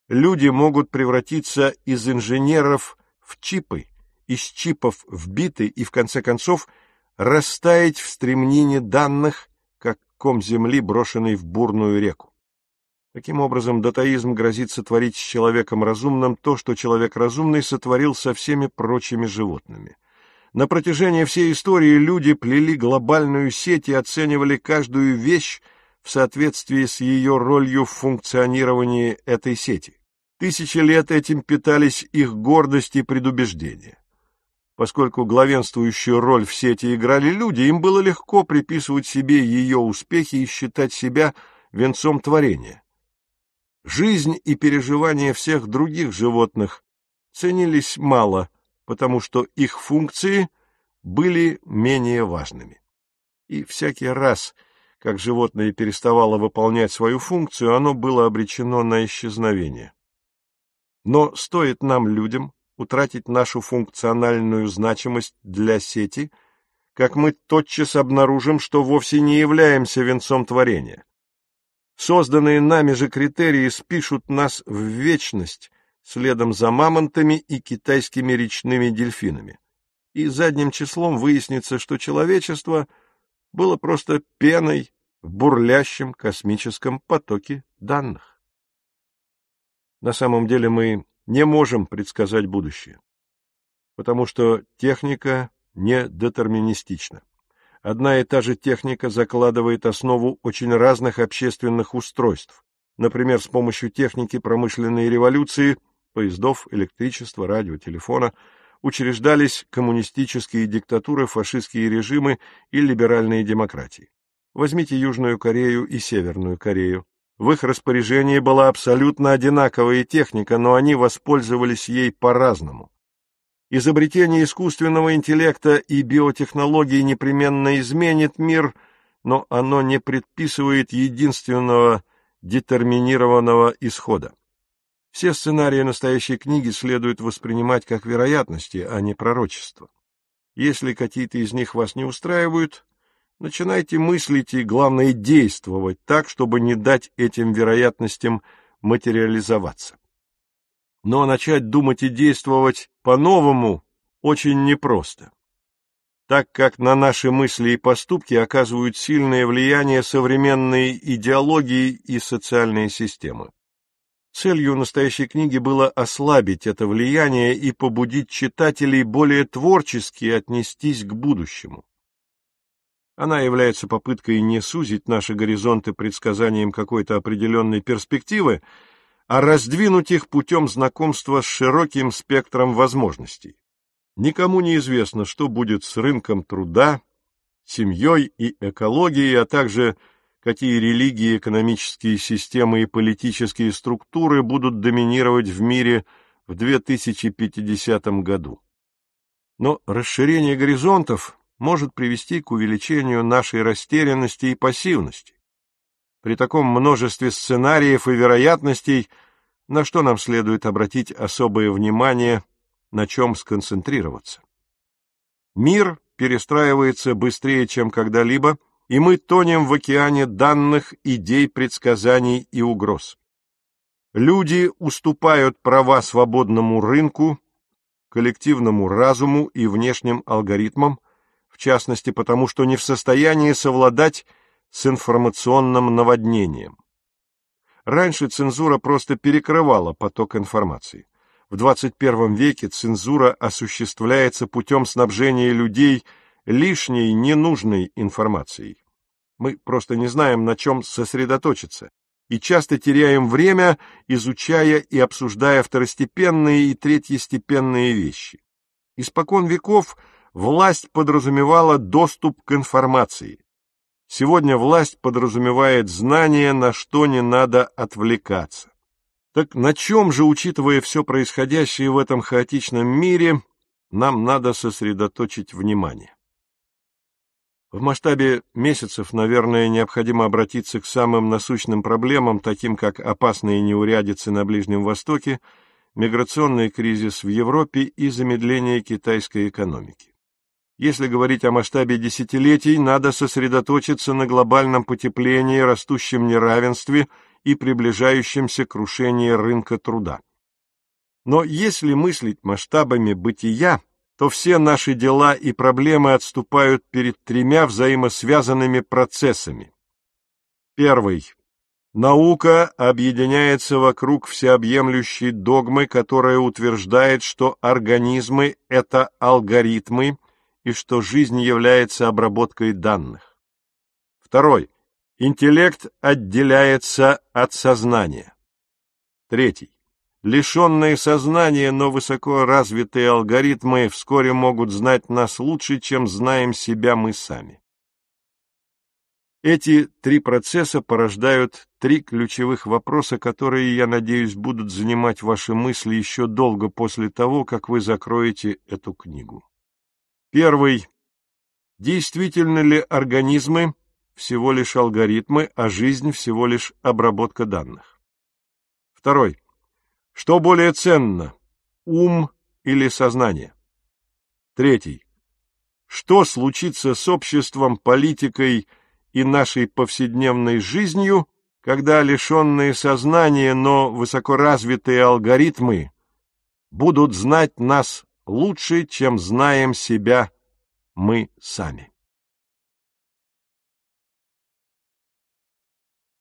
люди могут превратиться из инженеров в чипы, из чипов в биты и, в конце концов, растаять в стремнине данных, как ком земли, брошенный в бурную реку. Таким образом, датаизм грозит сотворить с человеком разумным то, что человек разумный сотворил со всеми прочими животными. На протяжении всей истории люди плели глобальную сеть и оценивали каждую вещь в соответствии с ее ролью в функционировании этой сети. Тысячи лет этим питались их гордость и предубеждение. Поскольку главенствующую роль в сети играли люди, им было легко приписывать себе ее успехи и считать себя венцом творения. Жизнь и переживания всех других животных ценились мало, потому что их функции были менее важными. И всякий раз, как животное переставало выполнять свою функцию, оно было обречено на исчезновение. Но стоит нам, людям, утратить нашу функциональную значимость для сети, как мы тотчас обнаружим, что вовсе не являемся венцом творения. Созданные нами же критерии спишут нас в вечность следом за мамонтами и китайскими речными дельфинами. И задним числом выяснится, что человечество было просто пеной в бурлящем космическом потоке данных. На самом деле мы не можем предсказать будущее, потому что техника не детерминистична. Одна и та же техника закладывает основу очень разных общественных устройств. Например, с помощью техники промышленной революции, поездов, электричества, радио, телефона, учреждались коммунистические диктатуры, фашистские режимы и либеральные демократии. Возьмите Южную Корею и Северную Корею. В их распоряжении была абсолютно одинаковая техника, но они воспользовались ей по-разному. Изобретение искусственного интеллекта и биотехнологий непременно изменит мир, но оно не предписывает единственного детерминированного исхода. Все сценарии настоящей книги следует воспринимать как вероятности, а не пророчества. Если какие-то из них вас не устраивают, Начинайте мыслить и, главное, действовать так, чтобы не дать этим вероятностям материализоваться. Но начать думать и действовать по-новому очень непросто, так как на наши мысли и поступки оказывают сильное влияние современные идеологии и социальные системы. Целью настоящей книги было ослабить это влияние и побудить читателей более творчески отнестись к будущему. Она является попыткой не сузить наши горизонты предсказанием какой-то определенной перспективы, а раздвинуть их путем знакомства с широким спектром возможностей. Никому не известно, что будет с рынком труда, семьей и экологией, а также какие религии, экономические системы и политические структуры будут доминировать в мире в 2050 году. Но расширение горизонтов может привести к увеличению нашей растерянности и пассивности. При таком множестве сценариев и вероятностей, на что нам следует обратить особое внимание, на чем сконцентрироваться. Мир перестраивается быстрее, чем когда-либо, и мы тонем в океане данных, идей, предсказаний и угроз. Люди уступают права свободному рынку, коллективному разуму и внешним алгоритмам, в частности потому, что не в состоянии совладать с информационным наводнением. Раньше цензура просто перекрывала поток информации. В 21 веке цензура осуществляется путем снабжения людей лишней, ненужной информацией. Мы просто не знаем, на чем сосредоточиться, и часто теряем время, изучая и обсуждая второстепенные и третьестепенные вещи. Испокон веков – власть подразумевала доступ к информации. Сегодня власть подразумевает знание, на что не надо отвлекаться. Так на чем же, учитывая все происходящее в этом хаотичном мире, нам надо сосредоточить внимание? В масштабе месяцев, наверное, необходимо обратиться к самым насущным проблемам, таким как опасные неурядицы на Ближнем Востоке, миграционный кризис в Европе и замедление китайской экономики. Если говорить о масштабе десятилетий, надо сосредоточиться на глобальном потеплении, растущем неравенстве и приближающемся крушении рынка труда. Но если мыслить масштабами бытия, то все наши дела и проблемы отступают перед тремя взаимосвязанными процессами. Первый. Наука объединяется вокруг всеобъемлющей догмы, которая утверждает, что организмы – это алгоритмы – и что жизнь является обработкой данных. Второй. Интеллект отделяется от сознания. Третий. Лишенные сознания, но высоко развитые алгоритмы вскоре могут знать нас лучше, чем знаем себя мы сами. Эти три процесса порождают три ключевых вопроса, которые, я надеюсь, будут занимать ваши мысли еще долго после того, как вы закроете эту книгу. Первый. Действительно ли организмы всего лишь алгоритмы, а жизнь всего лишь обработка данных? Второй. Что более ценно, ум или сознание? Третий. Что случится с обществом, политикой и нашей повседневной жизнью, когда лишенные сознания, но высокоразвитые алгоритмы будут знать нас лучше, чем знаем себя мы сами?